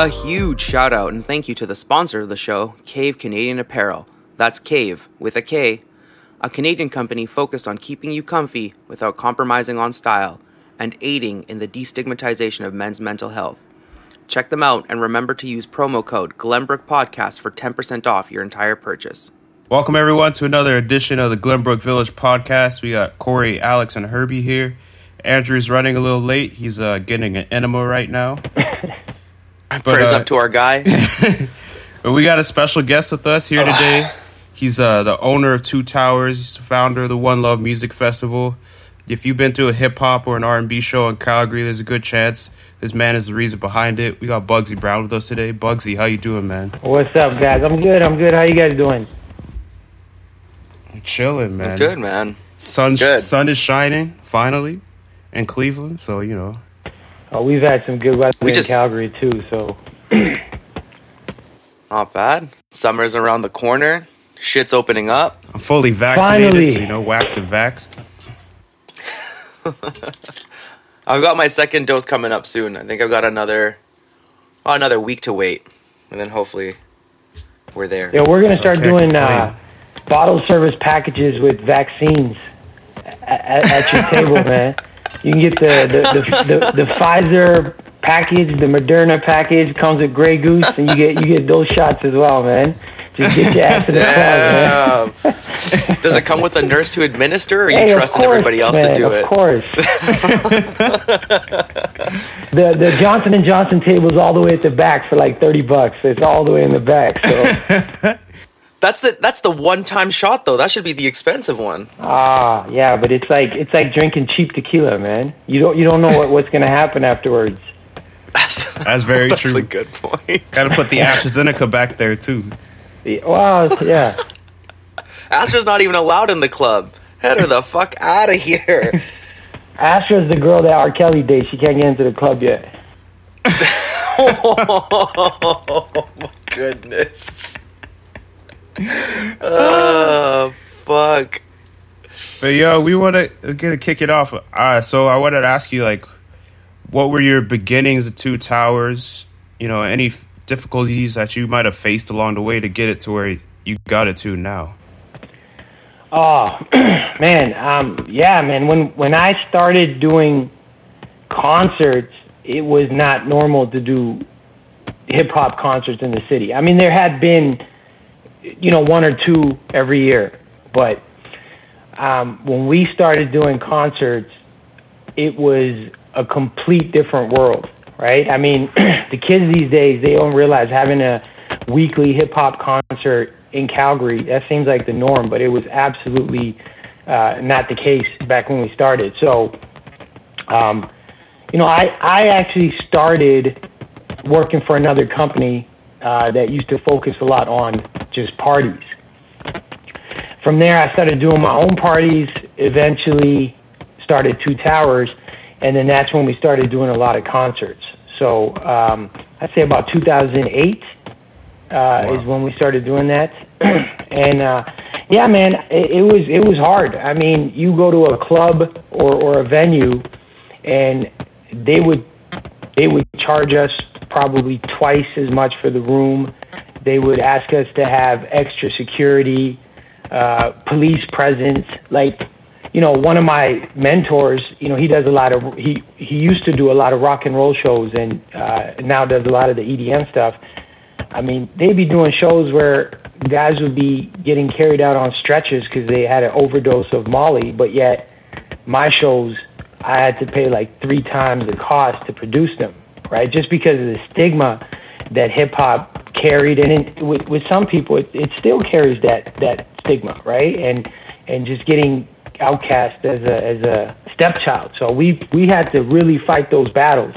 A huge shout out and thank you to the sponsor of the show, Cave Canadian Apparel. That's Cave with a K, a Canadian company focused on keeping you comfy without compromising on style and aiding in the destigmatization of men's mental health. Check them out and remember to use promo code Glenbrook Podcast for 10% off your entire purchase. Welcome everyone to another edition of the Glenbrook Village Podcast. We got Corey, Alex, and Herbie here. Andrew's running a little late. He's uh, getting an enema right now. But, Prayers uh, up to our guy. but we got a special guest with us here today. He's uh, the owner of Two Towers. He's the founder of the One Love Music Festival. If you've been to a hip hop or an R and B show in Calgary, there's a good chance this man is the reason behind it. We got Bugsy Brown with us today. Bugsy, how you doing, man? What's up, guys? I'm good. I'm good. How you guys doing? I'm chilling, man. good, man. Sun, good. sun is shining finally in Cleveland, so you know Oh, we've had some good weather we in just, Calgary too, so not bad. Summer's around the corner. Shit's opening up. I'm fully vaccinated, Finally. so you know, waxed and vaxxed. I've got my second dose coming up soon. I think I've got another oh, another week to wait, and then hopefully we're there. Yeah, we're gonna start doing uh, bottle service packages with vaccines at, at your table, man. You can get the the, the, the, the Pfizer package, the Moderna package comes with Grey Goose, and you get you get those shots as well, man. Just get your ass to the club, man. Does it come with a nurse to administer, or are you trusting course, everybody else man, to do of it? Of course. the the Johnson and Johnson table is all the way at the back for like thirty bucks. It's all the way in the back. So That's the that's the one time shot though. That should be the expensive one. Ah, yeah, but it's like it's like drinking cheap tequila, man. You don't you don't know what, what's going to happen afterwards. That's, that's very that's true. That's a good point. Got to put the AstraZeneca back there too. Yeah, well, yeah. Astra's not even allowed in the club. Head her the fuck out of here. Astra's the girl that R. Kelly dates. She can't get into the club yet. oh my goodness oh fuck. But yo, we want to gonna kick it off. Uh, so I wanted to ask you, like, what were your beginnings of Two Towers? You know, any difficulties that you might have faced along the way to get it to where you got it to now? Oh man, um, yeah, man. When when I started doing concerts, it was not normal to do hip hop concerts in the city. I mean, there had been you know, one or two every year. But um, when we started doing concerts, it was a complete different world, right? I mean, the kids these days, they don't realize having a weekly hip hop concert in Calgary, that seems like the norm, but it was absolutely uh, not the case back when we started. So, um, you know, I, I actually started working for another company uh, that used to focus a lot on just parties. From there, I started doing my own parties. Eventually, started Two Towers, and then that's when we started doing a lot of concerts. So um, I'd say about 2008 uh, wow. is when we started doing that. and uh, yeah, man, it, it was it was hard. I mean, you go to a club or, or a venue, and they would they would charge us probably twice as much for the room. They would ask us to have extra security, uh, police presence. Like, you know, one of my mentors, you know, he does a lot of he he used to do a lot of rock and roll shows and uh, now does a lot of the EDM stuff. I mean, they'd be doing shows where guys would be getting carried out on stretchers because they had an overdose of Molly, but yet my shows I had to pay like three times the cost to produce them right? Just because of the stigma that hip hop carried, and in, with, with some people, it, it still carries that that stigma, right? And and just getting outcast as a as a stepchild. So we we had to really fight those battles,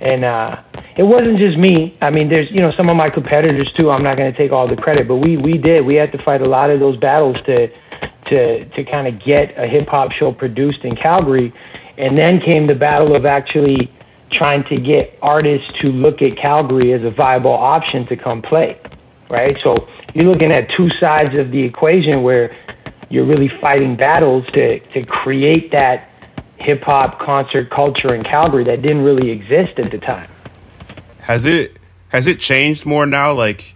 and uh, it wasn't just me. I mean, there's you know some of my competitors too. I'm not going to take all the credit, but we we did. We had to fight a lot of those battles to to to kind of get a hip hop show produced in Calgary, and then came the battle of actually trying to get artists to look at Calgary as a viable option to come play, right? So you're looking at two sides of the equation where you're really fighting battles to, to create that hip hop concert culture in Calgary that didn't really exist at the time. Has it has it changed more now? Like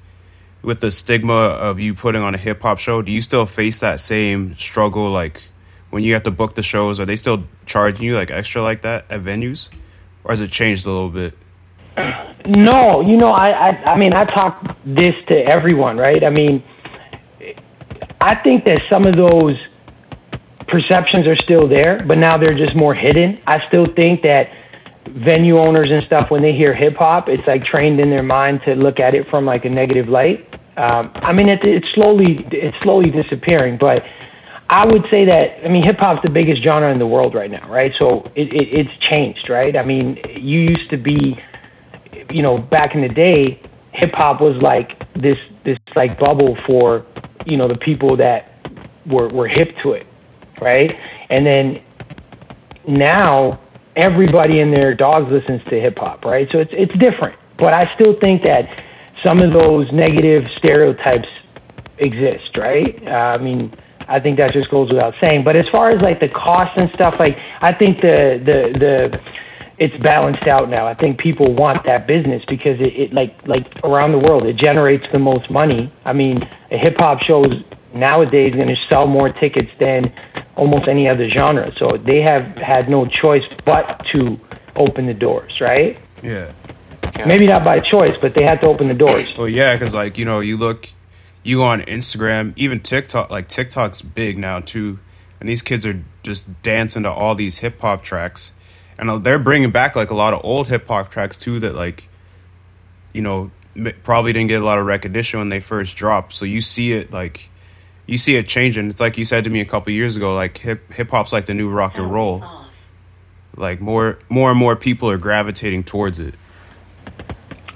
with the stigma of you putting on a hip hop show, do you still face that same struggle? Like when you have to book the shows, are they still charging you like extra like that at venues, or has it changed a little bit? No, you know, I, I, I mean, I talk this to everyone, right? I mean, I think that some of those perceptions are still there, but now they're just more hidden. I still think that venue owners and stuff, when they hear hip hop, it's like trained in their mind to look at it from like a negative light. Um, I mean, it, it's slowly it's slowly disappearing, but I would say that I mean hip hop's the biggest genre in the world right now, right? So it, it, it's changed, right? I mean, you used to be, you know, back in the day, hip hop was like this this like bubble for you know the people that were were hip to it, right? And then now everybody and their dogs listens to hip hop, right? So it's it's different, but I still think that some of those negative stereotypes exist, right? Uh, I mean, I think that just goes without saying. But as far as like the cost and stuff, like I think the the the it's balanced out now. I think people want that business because it, it like like around the world it generates the most money. I mean, a hip hop show is nowadays going to sell more tickets than almost any other genre. So they have had no choice but to open the doors, right? Yeah. yeah. Maybe not by choice, but they had to open the doors. Well, yeah, because like you know, you look, you go on Instagram, even TikTok. Like TikTok's big now too, and these kids are just dancing to all these hip hop tracks, and uh, they're bringing back like a lot of old hip hop tracks too that like, you know, probably didn't get a lot of recognition when they first dropped. So you see it like you see it changing. It's like you said to me a couple years ago, like hip hip hop's like the new rock and roll. Like more more and more people are gravitating towards it.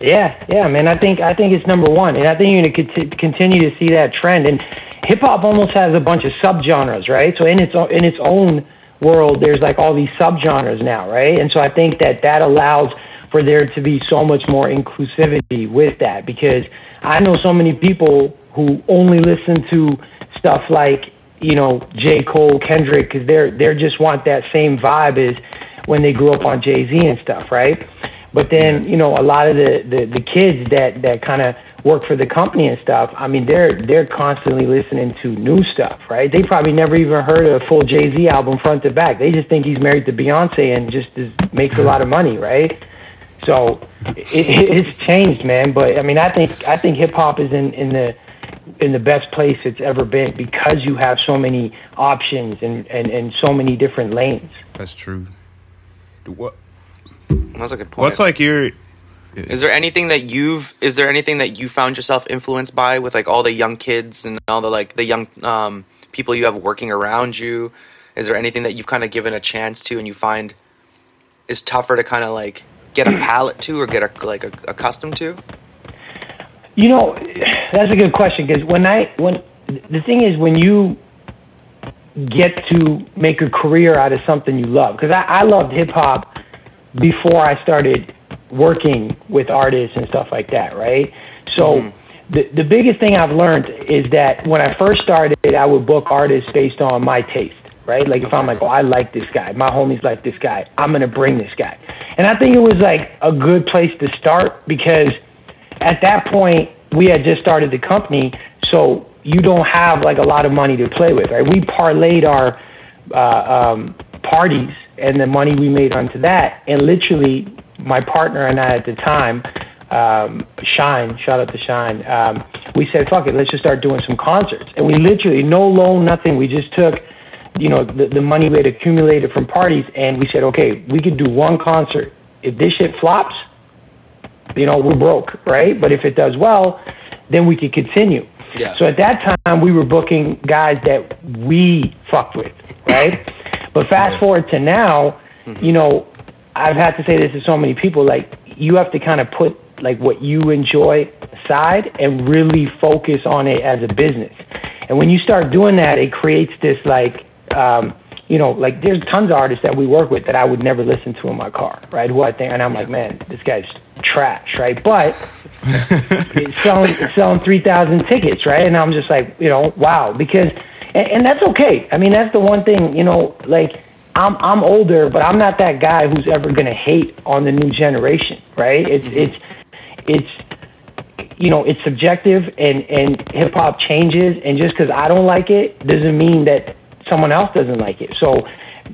Yeah, yeah, man. I think I think it's number one, and I think you're going to continue to see that trend. And hip hop almost has a bunch of subgenres, right? So in its own, in its own world, there's like all these subgenres now, right? And so I think that that allows for there to be so much more inclusivity with that because I know so many people who only listen to stuff like you know J Cole, Kendrick, because they're they're just want that same vibe as when they grew up on Jay Z and stuff, right? But then you know a lot of the the, the kids that that kind of work for the company and stuff. I mean, they're they're constantly listening to new stuff, right? They probably never even heard a full Jay Z album front to back. They just think he's married to Beyonce and just is, makes a lot of money, right? So it, it's changed, man. But I mean, I think I think hip hop is in in the in the best place it's ever been because you have so many options and, and, and so many different lanes. That's true. What? That's a good point. What's like your? Is there anything that you've? Is there anything that you found yourself influenced by with like all the young kids and all the like the young um, people you have working around you? Is there anything that you've kind of given a chance to and you find is tougher to kind of like get a palate to or get a, like a, accustomed to? You know, that's a good question because when I when the thing is when you get to make a career out of something you love because I, I loved hip hop before I started working with artists and stuff like that, right? So mm-hmm. the the biggest thing I've learned is that when I first started, I would book artists based on my taste, right? Like if I'm like, oh, I like this guy, my homies like this guy, I'm gonna bring this guy, and I think it was like a good place to start because at that point, we had just started the company, so you don't have like a lot of money to play with, right? We parlayed our uh, um, parties and the money we made onto that, and literally, my partner and I at the time, um, Shine, shout out to Shine, um, we said, fuck it, let's just start doing some concerts. And we literally, no loan, nothing, we just took, you know, the, the money we had accumulated from parties, and we said, okay, we could do one concert. If this shit flops, you know, we're broke, right? But if it does well, then we could continue. Yeah. So at that time, we were booking guys that we fucked with, right? But fast forward to now, mm-hmm. you know, I've had to say this to so many people. Like, you have to kind of put like what you enjoy aside and really focus on it as a business. And when you start doing that, it creates this like um, you know, like there's tons of artists that we work with that I would never listen to in my car, right? Who I think, and I'm like, man, this guy's trash, right? But it's selling it's selling three thousand tickets, right? And I'm just like, you know, wow, because, and, and that's okay. I mean, that's the one thing, you know, like I'm I'm older, but I'm not that guy who's ever gonna hate on the new generation, right? It's mm-hmm. it's it's you know, it's subjective and and hip hop changes, and just because I don't like it doesn't mean that someone else doesn't like it. So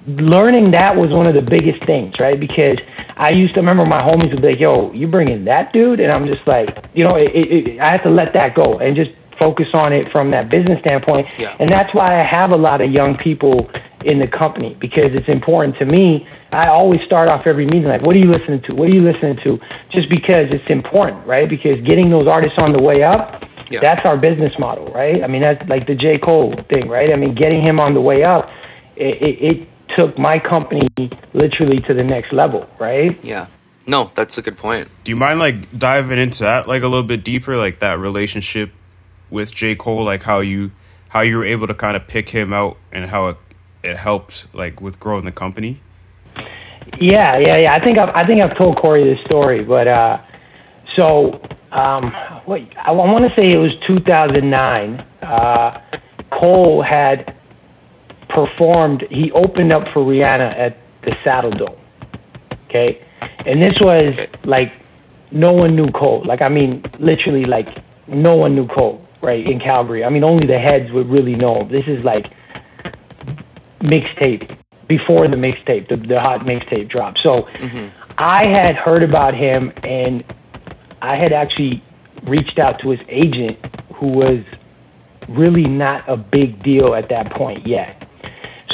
learning that was one of the biggest things, right? Because I used to remember my homies would be like, "Yo, you bringing that dude," and I'm just like, you know, it, it, I had to let that go and just focus on it from that business standpoint. Yeah. And that's why I have a lot of young people in the company because it's important to me. I always start off every meeting like, "What are you listening to? What are you listening to?" Just because it's important, right? Because getting those artists on the way up, Yeah. that's our business model, right? I mean, that's like the J Cole thing, right? I mean, getting him on the way up, it, it, it took my company literally to the next level, right? Yeah. No, that's a good point. Do you mind like diving into that like a little bit deeper, like that relationship with J. Cole, like how you how you were able to kind of pick him out and how it it helped like with growing the company? Yeah, yeah, yeah. I think I've, I think I've told Corey this story, but uh, so um, what I want to say it was 2009. Uh, Cole had performed. He opened up for Rihanna at the Saddledome. Okay, and this was like no one knew Cole. Like I mean, literally, like no one knew Cole. Right in Calgary. I mean, only the heads would really know. This is like mixtape before the mixtape, the, the hot mixtape drop. So mm-hmm. I had heard about him, and I had actually reached out to his agent, who was really not a big deal at that point yet.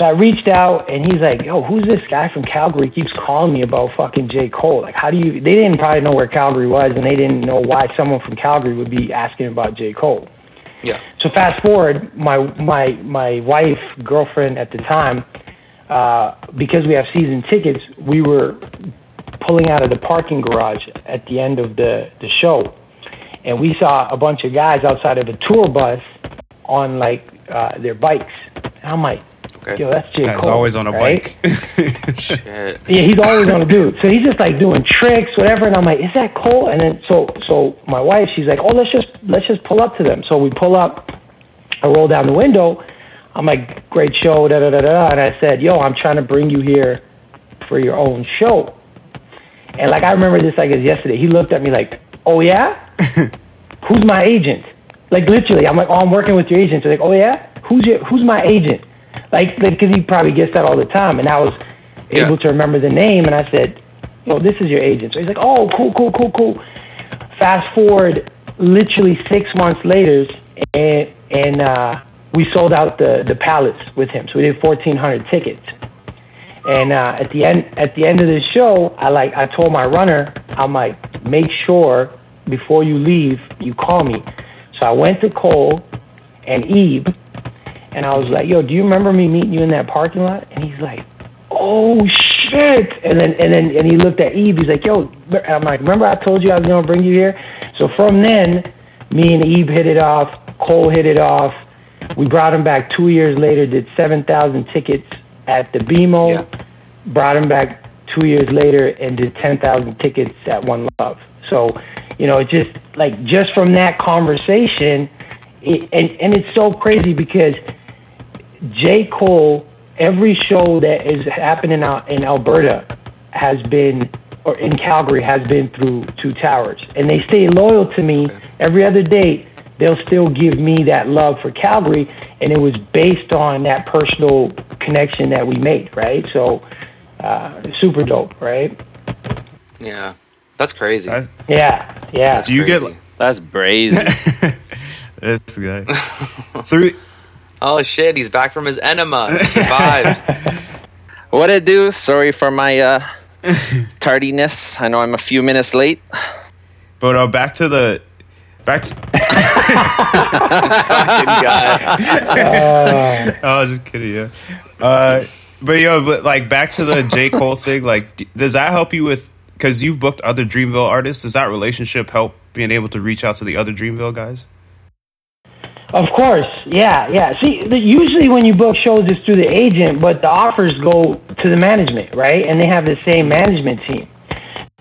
So I reached out, and he's like, "Yo, who's this guy from Calgary? Keeps calling me about fucking J Cole. Like, how do you?" They didn't probably know where Calgary was, and they didn't know why someone from Calgary would be asking about J Cole. Yeah. So fast forward, my my my wife, girlfriend at the time, uh, because we have season tickets, we were pulling out of the parking garage at the end of the the show, and we saw a bunch of guys outside of a tour bus on like uh, their bikes. And I'm like, Okay. yo, that's J Guy's Cole. always on a right? bike. Shit. Yeah, he's always on a dude. So he's just like doing tricks, whatever. And I'm like, is that Cole? And then so so my wife, she's like, oh, let's just let's just pull up to them. So we pull up. I roll down the window. I'm like, great show, da da da da. And I said, yo, I'm trying to bring you here for your own show. And like I remember this like as yesterday. He looked at me like, oh yeah, who's my agent? Like literally, I'm like, oh, I'm working with your agent. He's like, oh yeah, who's your who's my agent? Like, because he probably gets that all the time. And I was Yeah. able to remember the name, and I said, "Well, this is your agent." So he's like, "Oh, cool, cool, cool, cool." Fast forward, literally six months later, and and uh, we sold out the the palace with him. So we did fourteen hundred tickets. And uh, at the end at the end of the show, I like I told my runner, I'm like, make sure before you leave, you call me. So I went to Cole and Eve, and I was like, "Yo, do you remember me meeting you in that parking lot?" And he's like, "Oh shit!" And then and then and he looked at Eve. He's like, "Yo," I'm like, "Remember I told you I was gonna bring you here?" So from then, me and Eve hit it off. Cole hit it off. We brought him back two years later. Did seven thousand tickets at the BMO. Yeah. Brought him back two years later and did ten thousand tickets at One Love. So, you know, it just like just from that conversation, it, and and it's so crazy because J. Cole, every show that is happening out in Alberta has been, or in Calgary has been through Two Towers, and they stay loyal to me. Every other date, they'll still give me that love for Calgary, and it was based on that personal connection that we made, right? So, uh, super dope, right? Yeah. That's crazy. That's- Yeah, yeah. That's Do you get- crazy. That's brazy. this guy through Oh shit, he's back from his enema. He survived. what it do? Sorry for my uh, tardiness. I know I'm a few minutes late. but uh, back to the back to, Fucking guy. oh just kidding yeah uh but yo but like back to the j cole thing like d- does that help you with because you've booked other dreamville artists does that relationship help being able to reach out to the other dreamville guys Of course, yeah, yeah. See, the, usually when you book shows, it's through the agent, but the offers go to the management, right? And they have the same management team.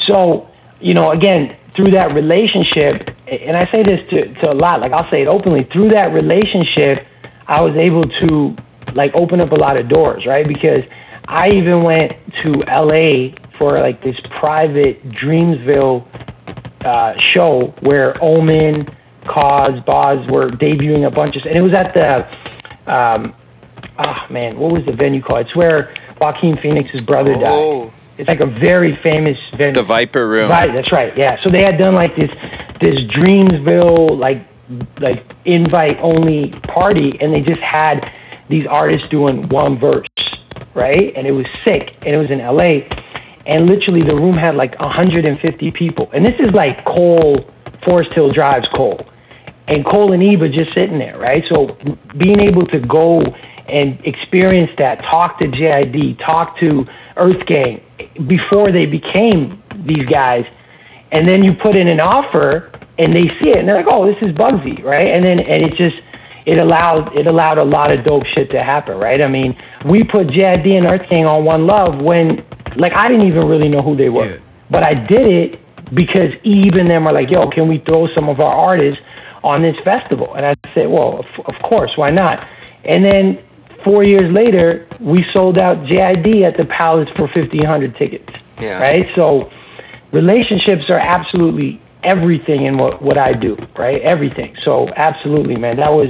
So, you know, again, through that relationship, and I say this to, to a lot, like I'll say it openly, through that relationship, I was able to like open up a lot of doors, right? Because I even went to LA for like this private Dreamville uh, show where Omen, Cozz, Bas were debuting a bunch of, and it was at the, um, oh man, what was the venue called? It's where Joaquin Phoenix's brother Oh. died. It's like a very famous venue. The Viper Room. Right, that's right. Yeah. So they had done like this this Dreamville like like invite only party and they just had these artists doing one verse, right? And it was sick and it was in LA and literally the room had like 150 people. And this is like Cole Forest Hill Drive's Cole. And Cole and Eva just sitting there, right? So being able to go and experience that, talk to JID, talk to Earth Gang before they became these guys, and then you put in an offer and they see it and they're like, "Oh, this is Bugsy," right? And then and it just it allowed it allowed a lot of dope shit to happen, right? I mean, we put JID and Earth Gang on One Love when like I didn't even really know who they were, Yeah. but I did it because Eve and them are like, "Yo, can we throw some of our artists on this festival?" And I said, "Well, of, of course, why not?" And then four years later, we sold out JID at the Palace for fifteen hundred tickets. Yeah. Right. So relationships are absolutely everything in what what I do. Right. Everything. So absolutely, man, that was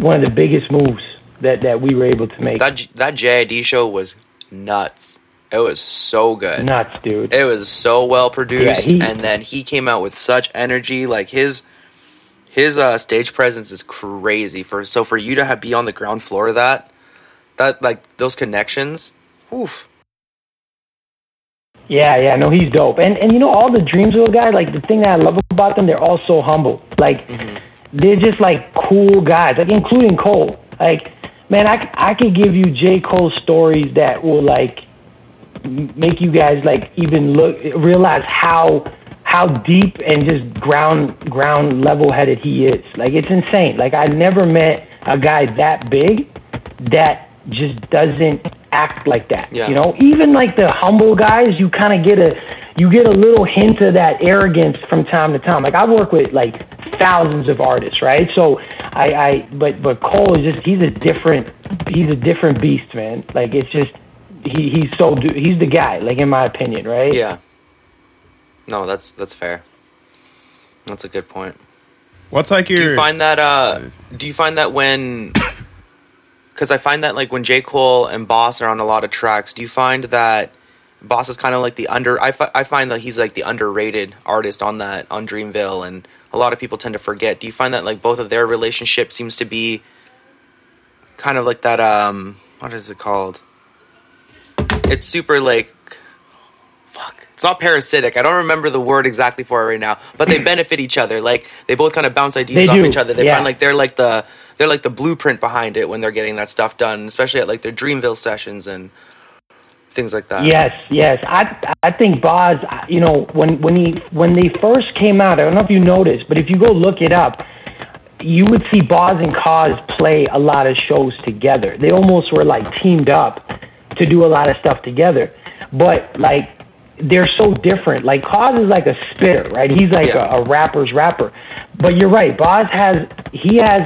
one of the biggest moves that that we were able to make. That that JID show was nuts. It was so good. Nuts, dude. It was so well produced, Yeah, he- and then he came out with such energy. Like his his uh, stage presence is crazy. For so for you to have be on the ground floor of that, that like those connections, oof. Yeah, yeah, no, he's dope. And and you know all the Dreamville guys, like the thing that I love about them, they're all so humble. Like they're just like cool guys, like including Cole. Like man, I I could give you J Cole stories that will like make you guys like even look realize how how deep and just ground ground level headed he is. Like it's insane. Like I never met a guy that big that just doesn't act like that. Yeah. You know, even like the humble guys, you kind of get a you get a little hint of that arrogance from time to time. Like I work with like thousands of artists, right? So I, I but but Cole is just he's a different he's a different beast, man. Like it's just he he's so he's the guy, like in my opinion, right? Yeah. No, that's that's fair. That's a good point. What's like Do your you find that uh do you find that when cuz I find that like when J Cole and Bas are on a lot of tracks, do you find that Bas is kind of like the under I, fi- I find that he's like the underrated artist on that on Dreamville and a lot of people tend to forget. Do you find that like both of their relationship seems to be kind of like that um what is it called? It's super like. It's not parasitic. I don't remember the word exactly for it right now, but they benefit each other. Like they both kind of bounce ideas They off do, each other. They yeah. find like they're like the they're like the blueprint behind it when they're getting that stuff done, especially at like their Dreamville sessions and things like that. Yes, yes. I I think Bas, you know, when when he when they first came out, I don't know if you noticed, but if you go look it up, you would see Bas and Cozz play a lot of shows together. They almost were like teamed up to do a lot of stuff together. But like they're so different. Like Cozz is like a spitter, right? He's like Yeah. a, a rapper's rapper. But you're right, Bas has he has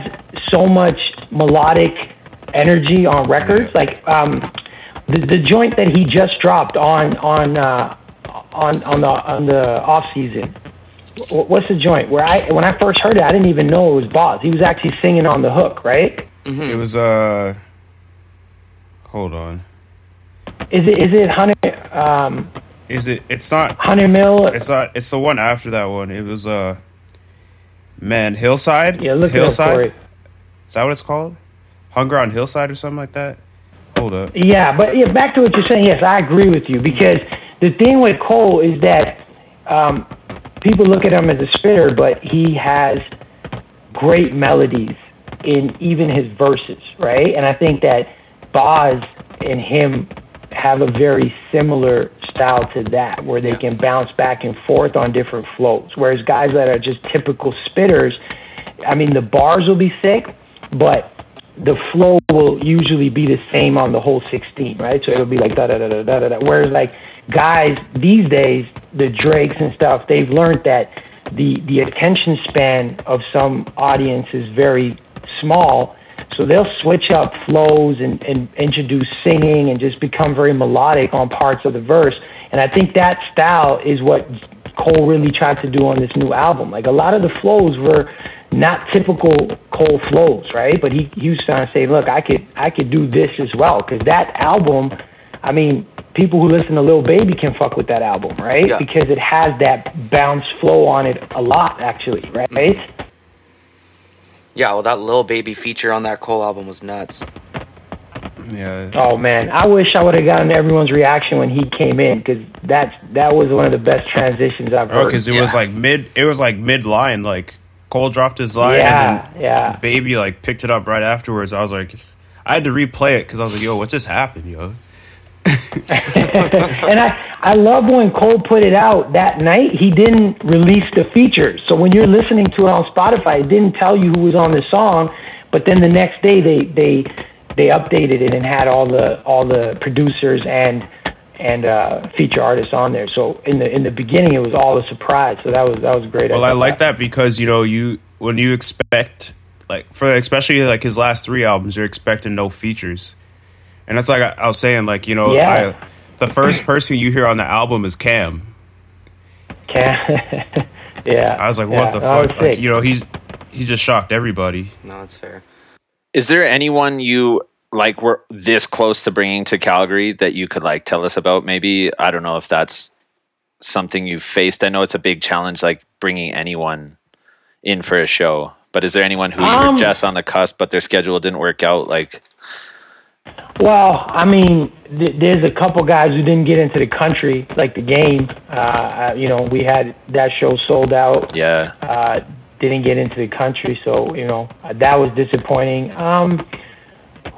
so much melodic energy on records. Like um the, the joint that he just dropped on on uh, on on the on the off season. What's the joint? Where I when I first heard it, I didn't even know it was Bas. He was actually singing on the hook, right? it was uh hold on. Is it is it hundred um Is it it's not hundred mil? it's not it's the one after that one. It was uh man, Hillside? Yeah, look Hillside? Is that what it's called? Hunger on Hillside or something like that? Hold up. Yeah, but yeah, back to what you're saying. Yes, I agree with you because the thing with Cole is that um, people look at him as a spitter, but he has great melodies in even his verses, right? And I think that Bas and him have a very similar style to that, where they Yeah. can bounce back and forth on different floats. Whereas guys that are just typical spitters, I mean, the bars will be thick, but the flow will usually be the same on the whole 16, right? So it'll be like da da da da da da. da. Whereas like guys these days, the Drakes and stuff, they've learned that the the attention span of some audience is very small, so they'll switch up flows and, and introduce singing and just become very melodic on parts of the verse. And I think that style is what Cole really tried to do on this new album. Like a lot of the flows were not typical Cole flows, right? But he he was trying to say, look, I could I could do this as well because that album, I mean, people who listen to Lil Baby can fuck with that album, right? Yeah. Because it has that bounce flow on it a lot, actually, right? Mm-hmm. Yeah, well, that Lil Baby feature on that Cole album was nuts. Yeah. Oh man, I wish I would have gotten everyone's reaction when he came in because that's that was one of the best transitions I've Oh, heard. because it was like mid. It was like mid line. Like Cole dropped his line, yeah, and then yeah. Baby like picked it up right afterwards. I was like, I had to replay it because I was like, Yo, what just happened, yo? and I I love when Cole put it out that night. He didn't release the features, so when you're listening to it on Spotify, it didn't tell you who was on the song. But then the next day, they they they updated it and had all the all the producers and and uh, feature artists on there. So in the in the beginning, it was all a surprise. So that was that was great. Well, I thought like that because you know you when you expect like for especially like his last three albums, you're expecting no features, and that's like I, I was saying, like you know, Yeah. I, the first person you hear on the album is Cam. Cam- yeah. I was like, yeah, what the that was fuck? Like, you know, he's he just shocked everybody. No, that's fair. Is there anyone you like were this close to bringing to Calgary that you could like tell us about? Maybe I don't know if that's something you've faced. I know it's a big challenge, like bringing anyone in for a show. But is there anyone who you Um, were just on the cusp, but their schedule didn't work out? Like, Well, I mean, th- there's a couple guys who didn't get into the country, like the game. Uh, you know, we had that show sold out. yeah, Uh, didn't get into the country, so you know that was disappointing. Um,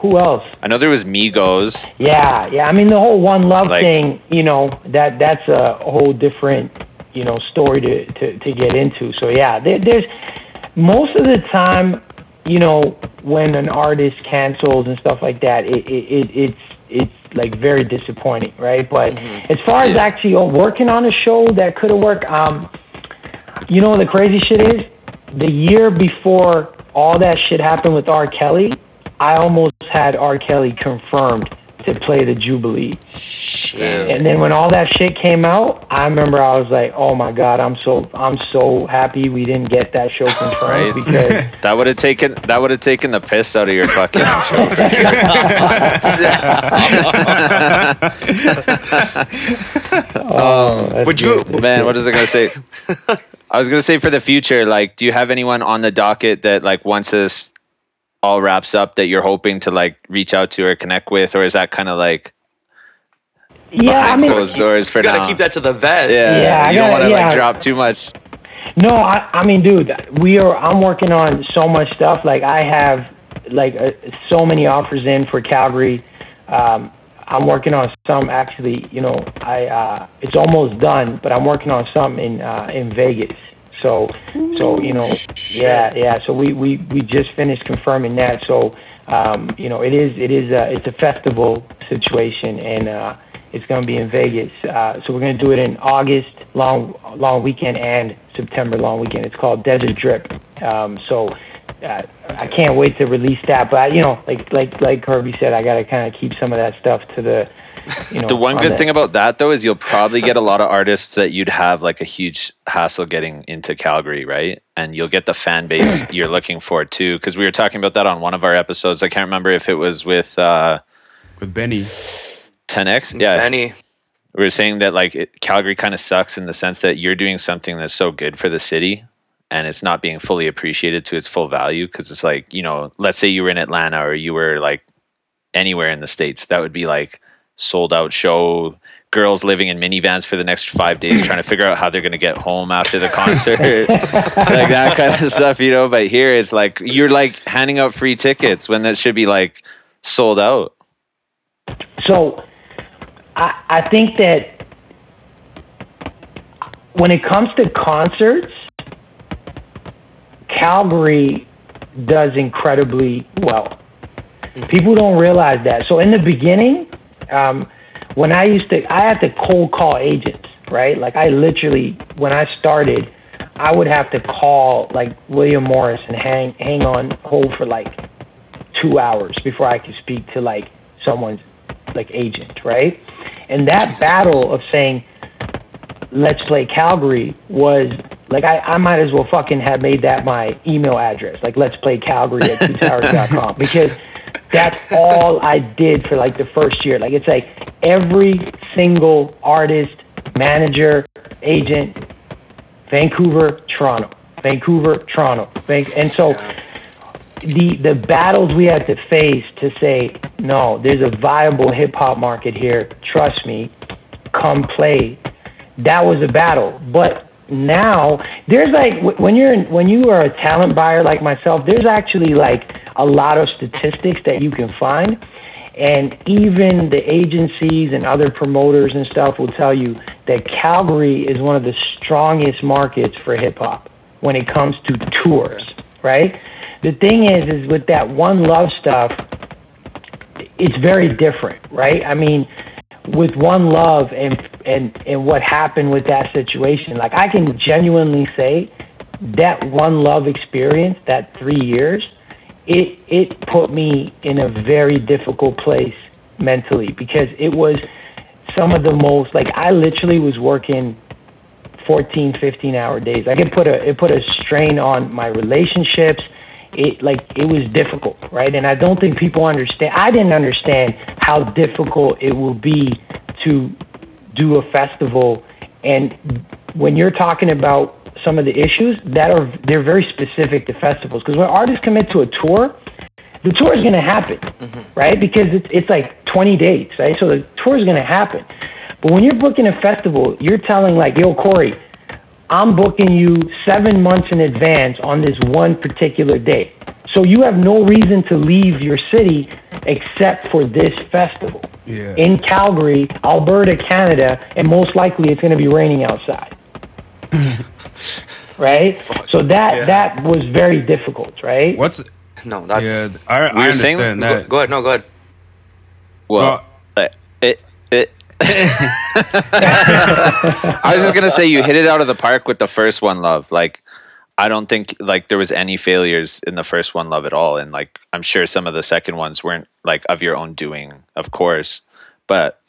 who else? I know there was Migos. Yeah, yeah. I mean, the whole one love Like- thing. You know, that that's a whole different you know story to to, to get into. So yeah, there, there's most of the time, you know, when an artist cancels and stuff like that, it, it, it it's it's like very disappointing, right? But as far as actually working on a show that could have worked, um, you know, the crazy shit is the year before all that shit happened with R. Kelly, I almost had R. Kelly confirmed to play the Jubilee. Shit. And then when all that shit came out, I remember I was like, "Oh my god, I'm so I'm so happy we didn't get that show confirmed Right. because That would have taken that would have taken the piss out of your fucking show. oh, um, that's Would you- good. Man, what is I gonna say? I was gonna say for the future, like, do you have anyone on the docket that like once this all wraps up that you're hoping to like reach out to or connect with, or is that kind of like yeah, I behind mean, closed doors for You gotta keep that to the vest. yeah, Yeah, I you don't want to yeah. like drop too much. No, I, I mean, dude, we are. I'm working on so much stuff. Like I have, like, uh, so many offers in for Calgary. Um, I'm working on some actually. You know, I uh, it's almost done, but I'm working on some in uh, in Vegas. So, so you know, yeah, yeah. So we we we just finished confirming that. So, um, you know, it is it is a it's a festival situation, and uh, it's going to be in Vegas. Uh, so we're going to do it in August, long long weekend, and September long weekend. It's called Desert Drip. Um, so I can't wait to release that. But you know, like like like Kirby said, I got to kind of keep some of that stuff to the. You know, The one on good the- thing about that though is you'll probably get a lot of artists that you'd have like a huge hassle getting into Calgary, right? And you'll get the fan base you're looking for too. Because we were talking about that on one of our episodes. I can't remember if it was with uh, with Benny. 10x. Yeah, Benny. we were saying that like it, Calgary kind of sucks in the sense that you're doing something that's so good for the city and it's not being fully appreciated to its full value because it's like you know let's say you were in Atlanta or you were like anywhere in the states that would be like sold out show girls living in minivans for the next five days trying to figure out how they're going to get home after the concert. Like that kind of stuff you know but here it's like you're like handing out free tickets when that should be like sold out. So, I I think that when it comes to concerts, Calgary does incredibly well. People don't realize that. So in the beginning, um, when I used to, I had to cold call agents, right? Like I literally, when I started, I would have to call like William Morris and hang hang on hold for like two hours before I could speak to like someone's like agent, right? And that battle of saying, Let's Play Calgary was like I, I might as well fucking have made that my email address, like Let's Play Calgary at twotowers.com because that's all I did for like the first year. Like it's like every single artist, manager, agent, Vancouver, Toronto, Vancouver, Toronto, and so the the battles we had to face to say no, there's a viable hip hop market here. Trust me, come play. That was a battle, but now there's like when you're when you are a talent buyer like myself, there's actually like a lot of statistics that you can find, and even the agencies and other promoters and stuff will tell you that Calgary is one of the strongest markets for hip hop when it comes to tours, right? The thing is, is with that one love stuff, it's very different, right? I mean, with one love and and and what happened with that situation, like I can genuinely say that one love experience, that three years, it it put me in a very difficult place mentally because it was some of the most like I literally was working 14 15 hour days. Like it put a it put a strain on my relationships. It like it was difficult right? And I don't think people understand I didn't understand how difficult it will be to do a festival. And when you're talking about some of the issues that are they're very specific to festivals. Because when artists commit to a tour the tour is going to happen mm-hmm. right? Because it's, it's like 20 dates right? So the tour is going to happen. But when you're booking a festival you're telling like yo corey i'm booking you seven months in advance on this one particular date so you have no reason to leave your city except for this festival yeah. in calgary alberta canada and most likely it's going to be raining outside right? So that yeah. that was very difficult, right? What's no? That's yeah. I, I understand saying, that. Go, go, ahead. No, go ahead. Well, well it, it, I was just gonna say you hit it out of the park with the first one, love. Like, I don't think like there was any failures in the first one, love at all, and like I'm sure some of the second ones weren't like of your own doing, of course, but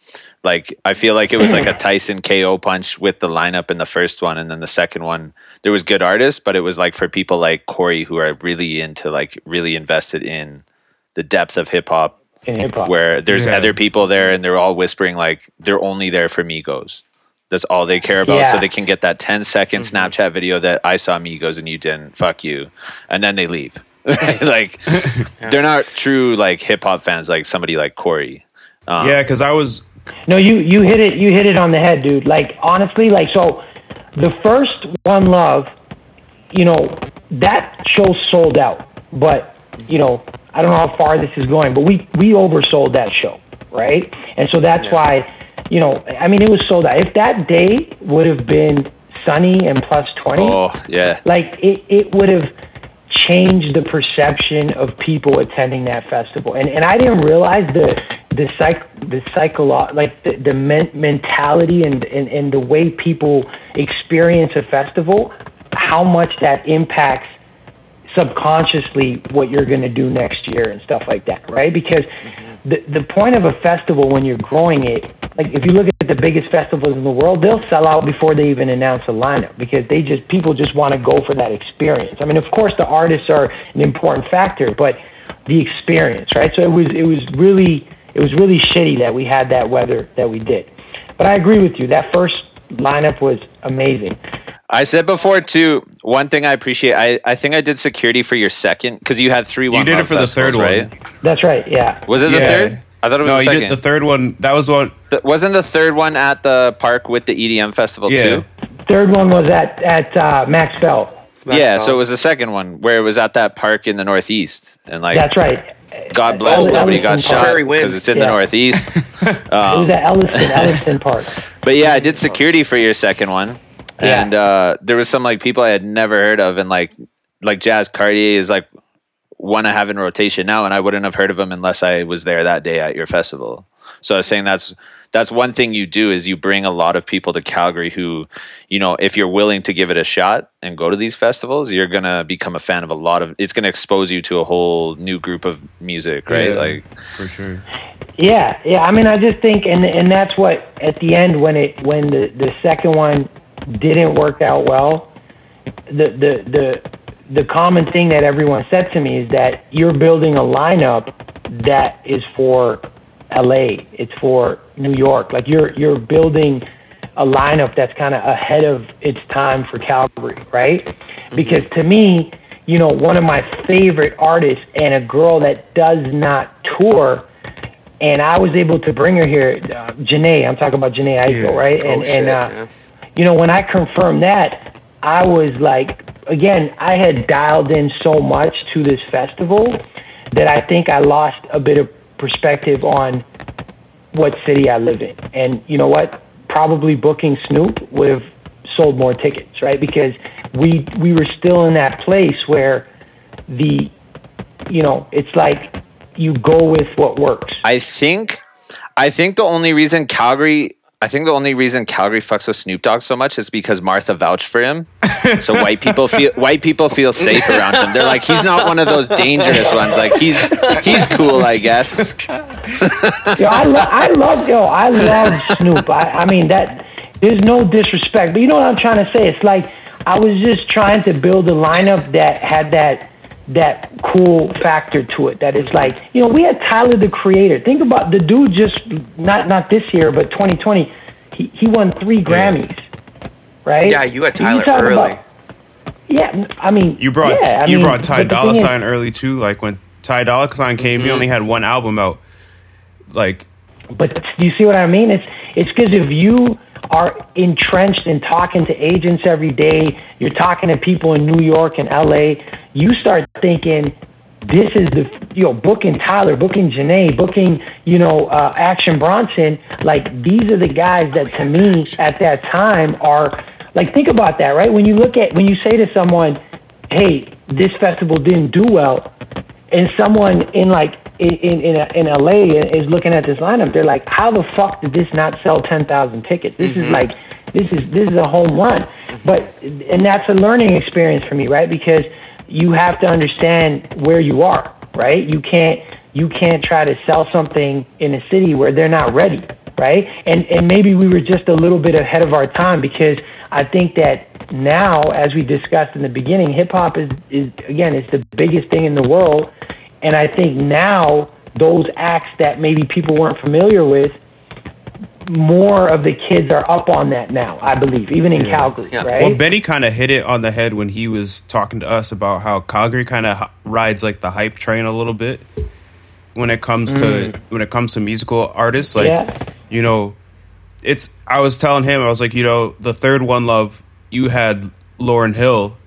like I feel like it was like a Tyson KO punch with the lineup in the first one, and then the second one there was good artists, but it was like for people like Corey who are really into like really invested in the depth of hip hop. Where there's yeah. other people there and they're all whispering like they're only there for Migos. That's all they care about, yeah. so they can get that 10 second mm-hmm. Snapchat video that I saw Migos and you didn't. Fuck you, and then they leave. like yeah. they're not true like hip hop fans like somebody like Corey. Um, yeah, because I was no, you you hit it you hit it on the head, dude. Like honestly, like so the first One Love, you know, that show sold out. But, you know, I don't know how far this is going, but we we oversold that show, right? And so that's yeah. why, you know, I mean it was sold out. If that day would have been sunny and plus 20, oh, yeah. Like it it would have changed the perception of people attending that festival. And and I didn't realize the the psych the psycholo- like the, the men- mentality and, and and the way people experience a festival, how much that impacts subconsciously what you're going to do next year and stuff like that, right? Because mm-hmm. the the point of a festival when you're growing it, like if you look at the biggest festivals in the world, they'll sell out before they even announce a lineup because they just people just want to go for that experience. I mean, of course, the artists are an important factor, but the experience, right? So it was it was really it was really shitty that we had that weather that we did. But I agree with you. That first lineup was amazing. I said before too. One thing I appreciate. I, I think I did security for your second because you had three. You did it for the third right? one. That's right. Yeah. Was it the third? I thought it was no, the second. you the third one. That was one. The, wasn't the third one at the park with the EDM festival yeah. too? Third one was at at uh, Max Bell. Max yeah, Bell. so it was the second one where it was at that park in the Northeast, and like that's right. God bless. nobody got shot because it's in yeah. the Northeast. Um, it was at Elliston, Elliston Park. But yeah, I did security for your second one, yeah. and uh, there was some like people I had never heard of, and like like Jazz Cartier is like one I have in rotation now, and I wouldn't have heard of him unless I was there that day at your festival. So I was saying that's that's one thing you do is you bring a lot of people to Calgary who, you know, if you're willing to give it a shot and go to these festivals, you're gonna become a fan of a lot of. It's gonna expose you to a whole new group of music, right? Yeah, like for sure. Yeah, yeah. I mean, I just think, and and that's what at the end when it when the the second one didn't work out well, the the the the common thing that everyone said to me is that you're building a lineup that is for LA, it's for New York. Like you're you're building a lineup that's kind of ahead of its time for Calgary, right? Mm-hmm. Because to me, you know, one of my favorite artists and a girl that does not tour and I was able to bring her here, uh, Jhené. I'm talking about Jhené Aiko, yeah. right? And oh, and uh, yeah. you know, when I confirmed that, I was like, again, I had dialed in so much to this festival that I think I lost a bit of perspective on what city I live in. And you know what? Probably booking Snoop would have sold more tickets, right? Because we we were still in that place where the you know, it's like you go with what works. I think I think the only reason Calgary I think the only reason Calgary fucks with Snoop Dogg so much is because Martha vouched for him. So white people feel white people feel safe around him. They're like, he's not one of those dangerous ones. Like he's he's cool, I guess. yo, I, lo- I love yo, I love Snoop. I, I mean that there's no disrespect, but you know what I'm trying to say. It's like I was just trying to build a lineup that had that that cool factor to it that is like you know we had Tyler the Creator. Think about the dude just not not this year but 2020. He he won three Grammys, yeah. right? Yeah, you had Tyler early. About, yeah, I mean you brought yeah, you mean, brought Ty Dolla Sign early too. Like when Ty Dolla Sign came, mm-hmm. he only had one album out. Like, but do you see what I mean? It's it's because if you are entrenched in talking to agents every day, you're talking to people in New York and LA, you start thinking, this is the you know booking Tyler, booking Jhené, booking you know uh, Action Bronson. Like these are the guys that to me at that time are like think about that right when you look at when you say to someone, hey, this festival didn't do well, and someone in like in in in LA is looking at this lineup, they're like, how the fuck did this not sell ten thousand tickets? This mm-hmm. is like this is this is a home run. But and that's a learning experience for me, right? Because you have to understand where you are, right? You can't you can't try to sell something in a city where they're not ready, right? And and maybe we were just a little bit ahead of our time because I think that now, as we discussed in the beginning, hip hop is is again it's the biggest thing in the world, and I think now those acts that maybe people weren't familiar with more of the kids are up on that now, I believe, even in yeah. Calgary, yeah. right? Well, Benny kind of hit it on the head when he was talking to us about how Calgary kind of rides like the hype train a little bit when it comes mm. to when it comes to musical artists. Like, yeah. you know, it's. I was telling him, I was like, you know, the third One Love, you had Lauryn Hill,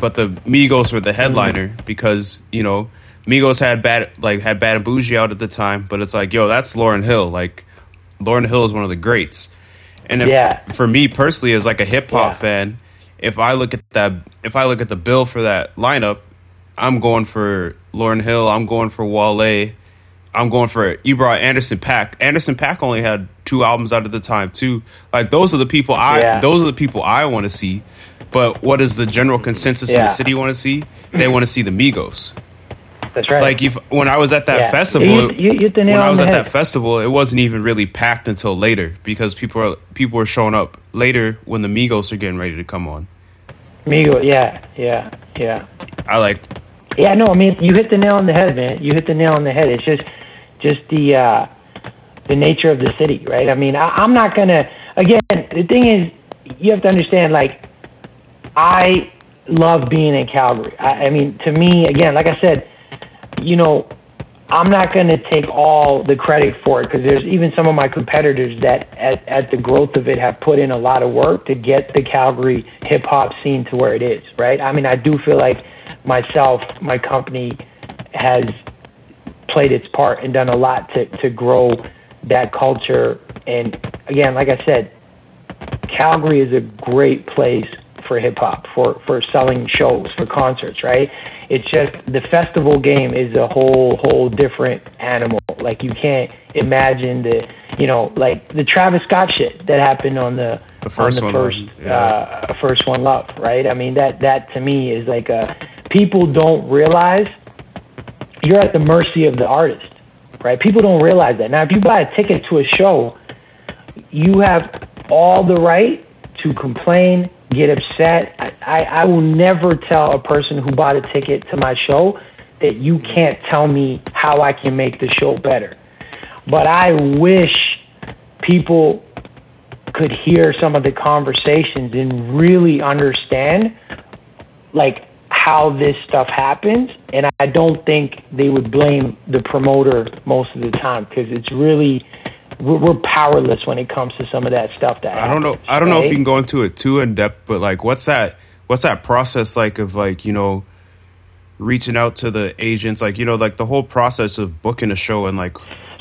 but the Migos were the headliner mm. because you know Migos had bad like had Bad and Boujee out at the time, but it's like, yo, that's Lauryn Hill, like Lauryn Hill is one of the greats. And if, yeah. for me personally, as like a hip hop yeah. fan, if I look at that, if I look at the bill for that lineup, I'm going for Lauryn Hill. I'm going for Wale. I'm going for you brought Anderson .Paak. Anderson .Paak only had two albums out at the time too. Like those are the people I yeah. those are the people I want to see. But what is the general consensus in the city want to see? They want to see the Migos. That's right. Like if when I was at that yeah. festival, you, you, when I was at head. that festival, it wasn't even really packed until later because people are people were showing up later when the Migos are getting ready to come on. Migos, yeah, yeah, yeah. I like. Yeah, no, I mean you hit the nail on the head, man. You hit the nail on the head. It's just, just the uh, the nature of the city, right? I mean, I, I'm not gonna. Again, the thing is, you have to understand. Like, I love being in Calgary. I, I mean, to me, again, like I said you know, I'm not going to take all the credit for it because there's even some of my competitors that, at, at the growth of it, have put in a lot of work to get the Calgary hip hop scene to where it is, right? I mean, I do feel like myself, my company has played its part and done a lot to, to grow that culture. And again, like I said, Calgary is a great place for hip hop, for, for selling shows, for concerts, right? It's just the festival game is a whole whole different animal. Like you can't imagine the you know like the Travis Scott shit that happened on the the first on the first yeah. uh, first one love, right? I mean that that to me is like a people don't realize you're at the mercy of the artist, right? People don't realize that. Now, if you buy a ticket to a show, you have all the right to complain, get upset. I, I, I will never tell a person who bought a ticket to my show that you can't tell me how I can make the show better. But I wish people could hear some of the conversations and really understand like how this stuff happens and I don't think they would blame the promoter most of the time because it's really we're, we're powerless when it comes to some of that stuff that I don't know. I don't know if you can go into it too in depth, but like, what's that? What's that process like of like you know, reaching out to the agents, like you know, like the whole process of booking a show and like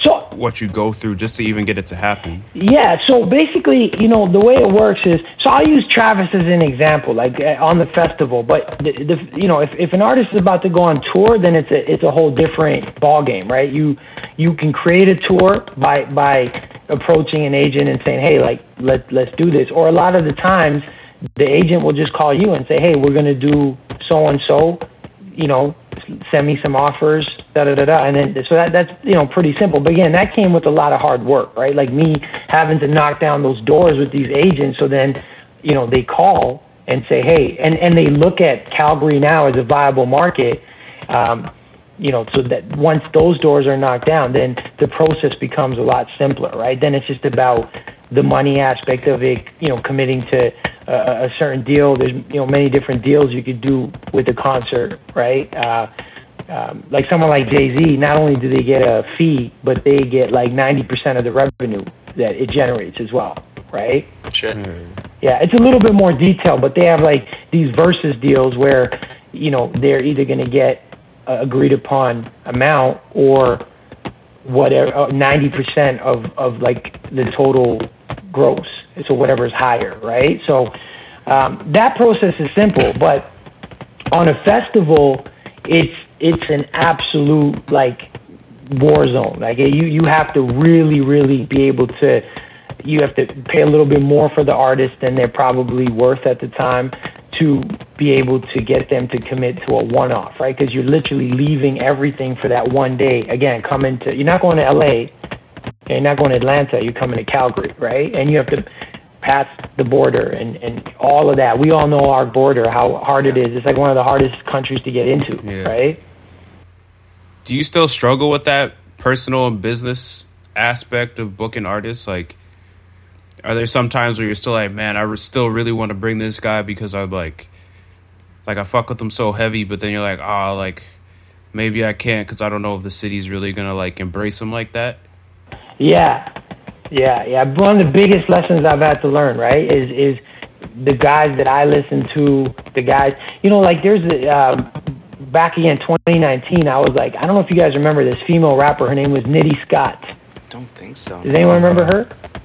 so what you go through just to even get it to happen. Yeah, so basically, you know, the way it works is so I'll use Travis as an example, like uh, on the festival. But the, the you know, if if an artist is about to go on tour, then it's a it's a whole different ball game, right? You you can create a tour by by approaching an agent and saying, hey, like let let's do this. Or a lot of the times, the agent will just call you and say, hey, we're gonna do so and so, you know, send me some offers, da da da da, and then so that that's you know pretty simple. But again, that came with a lot of hard work, right? Like me having to knock down those doors with these agents, so then you know they call and say, hey, and and they look at Calgary now as a viable market. Um, you know, so that once those doors are knocked down, then the process becomes a lot simpler, right? Then it's just about the money aspect of it, you know, committing to a, a certain deal. There's, you know, many different deals you could do with the concert, right? Uh, um, like someone like Jay Z, not only do they get a fee, but they get like 90% of the revenue that it generates as well, right? Shit. Yeah, it's a little bit more detailed, but they have like these versus deals where, you know, they're either going to get a agreed upon amount or whatever ninety percent of of like the total gross. So whatever's higher, right? So um, that process is simple, but on a festival, it's it's an absolute like war zone. Like you you have to really really be able to you have to pay a little bit more for the artist than they're probably worth at the time to be able to get them to commit to a one-off, right? Because you're literally leaving everything for that one day. Again, coming to you're not going to LA, you're not going to Atlanta, you're coming to Calgary, right? And you have to pass the border and and all of that. We all know our border, how hard it is. It's like one of the hardest countries to get into, Yeah. right? Do you still struggle with that personal and business aspect of booking artists? Like, are there some times where you're still like, man, I re- still really want to bring this guy because I'm like, like I fuck with him so heavy, but then you're like, oh, like maybe I can't because I don't know if the city's really gonna like embrace him like that. Yeah, yeah, yeah. One of the biggest lessons I've had to learn, right, is is the guys that I listen to, the guys, you know, like there's a, uh, back again 2019. I was like, I don't know if you guys remember this female rapper. Her name was Nitty Scott. Don't think so. Does anyone remember her?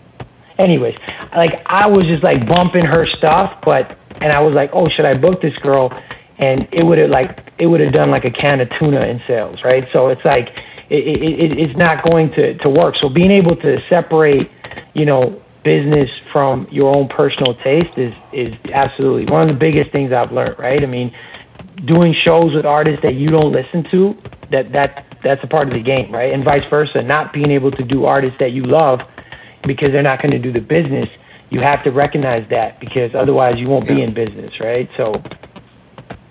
Anyways, like I was just like bumping her stuff, but and I was like, oh, should I book this girl? And it would have like it would have done like a can of tuna in sales, right? So it's like it, it, it, it's not going to to work. So being able to separate, you know, business from your own personal taste is is absolutely one of the biggest things I've learned, right? I mean, doing shows with artists that you don't listen to, that that that's a part of the game, right? And vice versa, not being able to do artists that you love because they're not going to do the business. You have to recognize that because otherwise you won't be in business, right? So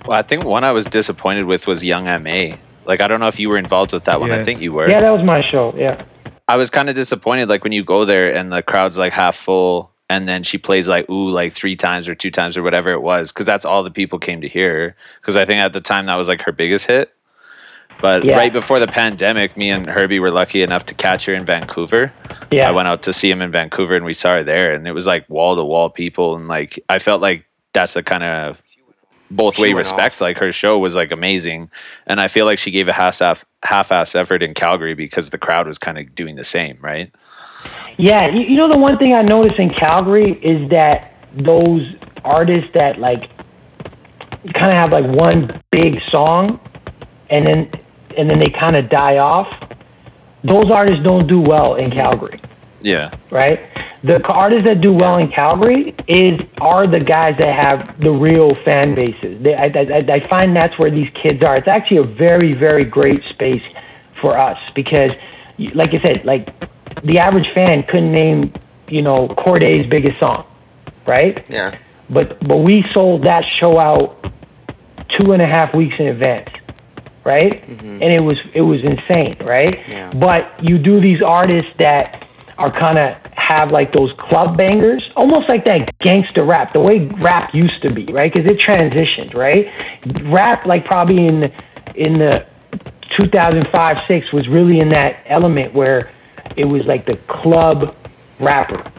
Well, I think one I was disappointed with was Young M.A. Like I don't know if you were involved with that one. I think you were. yeah, that was my show. Yeah. I was kind of disappointed, like when you go there and the crowd's like half full, and then she plays like ooh like three times or two times or whatever it was, because that's all the people came to hear. Because I think at the time that was like her biggest hit. But Yeah. right before the pandemic, me and Herbie were lucky enough to catch her in Vancouver. Yeah. I went out to see him in Vancouver, and we saw her there, and it was like wall to wall people, and like I felt like that's the kind of both She way respect. off. Like her show was like amazing, and I feel like she gave a half half ass effort in Calgary because the crowd was kind of doing the same, right? Yeah, you, you know the one thing I noticed in Calgary is that those artists that like kind of have like one big song, and then and then they kind of die off. Those artists don't do well in mm-hmm. Calgary, Yeah. right? The artists that do well in Calgary is are the guys that have the real fan bases. They, I, I, I find that's where these kids are. It's actually a very very great space for us because like I said, like the average fan couldn't name, you know, Cordae's biggest song, right? Yeah. But but we sold that show out two and a half weeks in advance, right? Mm-hmm. And it was it was insane, right? Yeah. But you do these artists that are kind of have like those club bangers, almost like that gangster rap, the way rap used to be, right? Because it transitioned, right? Rap, like probably in the, in the 2005 6 was really in that element where it was like the club rapper,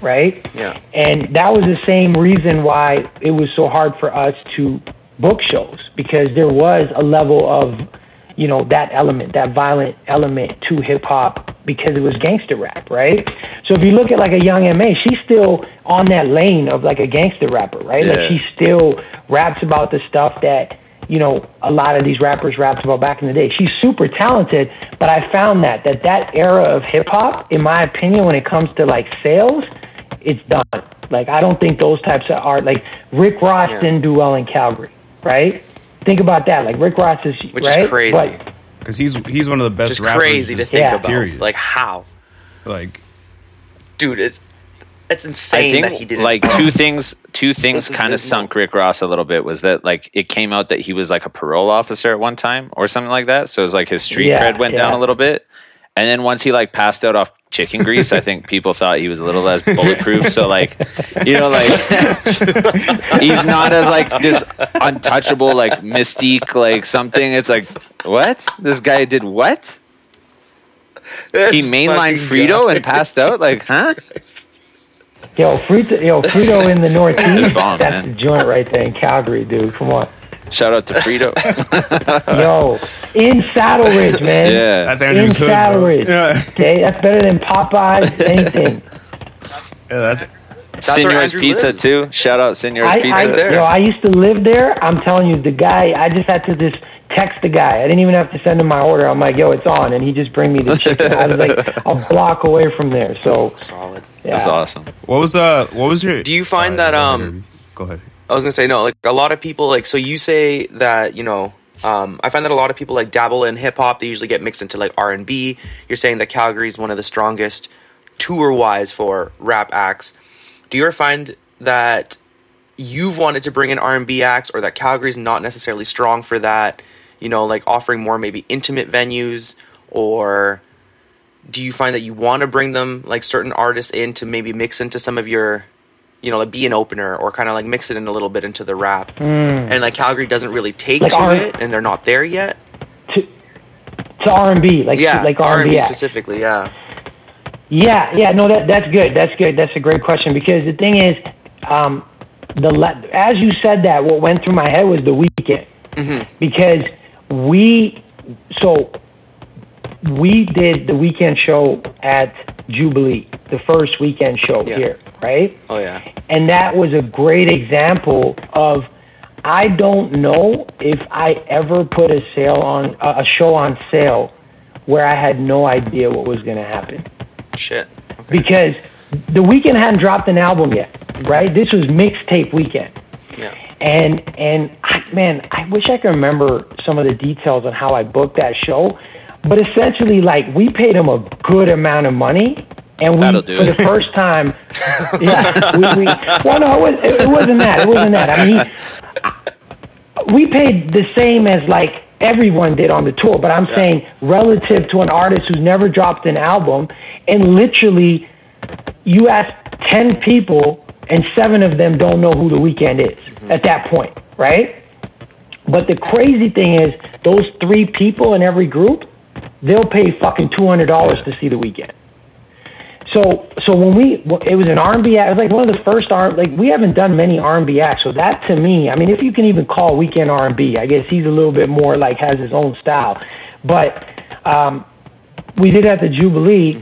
right? Yeah. And that was the same reason why it was so hard for us to book shows because there was a level of, you know, that element, that violent element to hip hop because it was gangster rap, right? So if you look at like a Young M.A, she's still on that lane of like a gangster rapper, right? Like she still raps about the stuff that you know a lot of these rappers raps about back in the day. She's super talented, but I found that that that era of hip hop, in my opinion, when it comes to like sales, it's done. Like I don't think those types of art, like Rick Ross Yeah. didn't do well in Calgary, right? Think about that. Like Rick Ross is Which is crazy. because he's he's one of the best Just rappers. crazy to think Yeah. about. Period. Like how, like dude? It's it's I insane think that he didn't. like two things two things kind of sunk Rick Ross a little bit was that like it came out that he was like a parole officer at one time or something like that. So it was like his street Yeah, cred went down a little bit. And then once he like passed out off chicken grease, I think people thought he was a little less bulletproof. So like you know, like he's not as like this untouchable like mystique like something. It's like what? This guy did what? He mainlined Frito and passed out? Like, huh? yo, Frito, yo, Frito in the Northeast, bomb, that's the joint right there in Calgary, dude. Come on, Shout out to Frito. yo, in Saddle Ridge, man. yeah. that's Andrew's in hood. Saddle Ridge. Yeah, Okay, that's better than Popeyes, anything. yeah, that's where Senor's Andrew Pizza lives. too. Shout out Senor's I, Pizza. I, there. yo, I used to live there. I'm telling you, the guy. I just had to just text the guy. I didn't even have to send him my order. I'm like, yo, it's on, and he just bring me the chicken. I was like a block away from there. So solid. yeah, That's awesome. what was uh what was your? Do you find uh, that, um, go ahead. I was gonna say no. Like a lot of people, like so you say that you know. Um, I find that a lot of people like dabble in hip hop. They usually get mixed into like R and B. You're saying that Calgary is one of the strongest tour wise for rap acts. Do you ever find that you've wanted to bring in R and B acts, or that Calgary's not necessarily strong for that? You know, like offering more maybe intimate venues, or do you find that you want to bring them like certain artists in to maybe mix into some of your you know, like be an opener or kind of like mix it in a little bit into the rap. And like Calgary doesn't really take Like to R- it, and they're not there yet. to to R and B, like Yeah, like R and B specifically. Yeah, Yeah, yeah, no, that that's good. That's good. That's a great question because the thing is, um, the le- as you said that, what went through my head was the Weeknd because we so we did the Weeknd show at Jubilee, the first Weeknd show Yeah. here, right? oh yeah, and that was a great example of I don't know if I ever put a sale on a a show on sale where I had no idea what was going to happen shit. because the Weeknd hadn't dropped an album yet, right? This was mixtape Weeknd. Yeah, And and I, man, I wish I could remember some of the details on how I booked that show, but essentially, like we paid him a good amount of money, and we That'll do for it. the first time, yeah, we, we well, no, it, was, it wasn't that. It wasn't that. I mean, he, we paid the same as like everyone did on the tour, but I'm saying relative to an artist who's never dropped an album, and literally, you ask ten people and seven of them don't know who the Weeknd is mm-hmm. at that point, right? But the crazy thing is, those three people in every group, they'll pay fucking two hundred dollars to see the Weeknd. So, so when we, it was an R&B act. It was like one of the first R. Like we haven't done many R&B acts. So that to me, I mean, if you can even call Weeknd R&B, I guess he's a little bit more like has his own style. But um, we did at the Jubilee,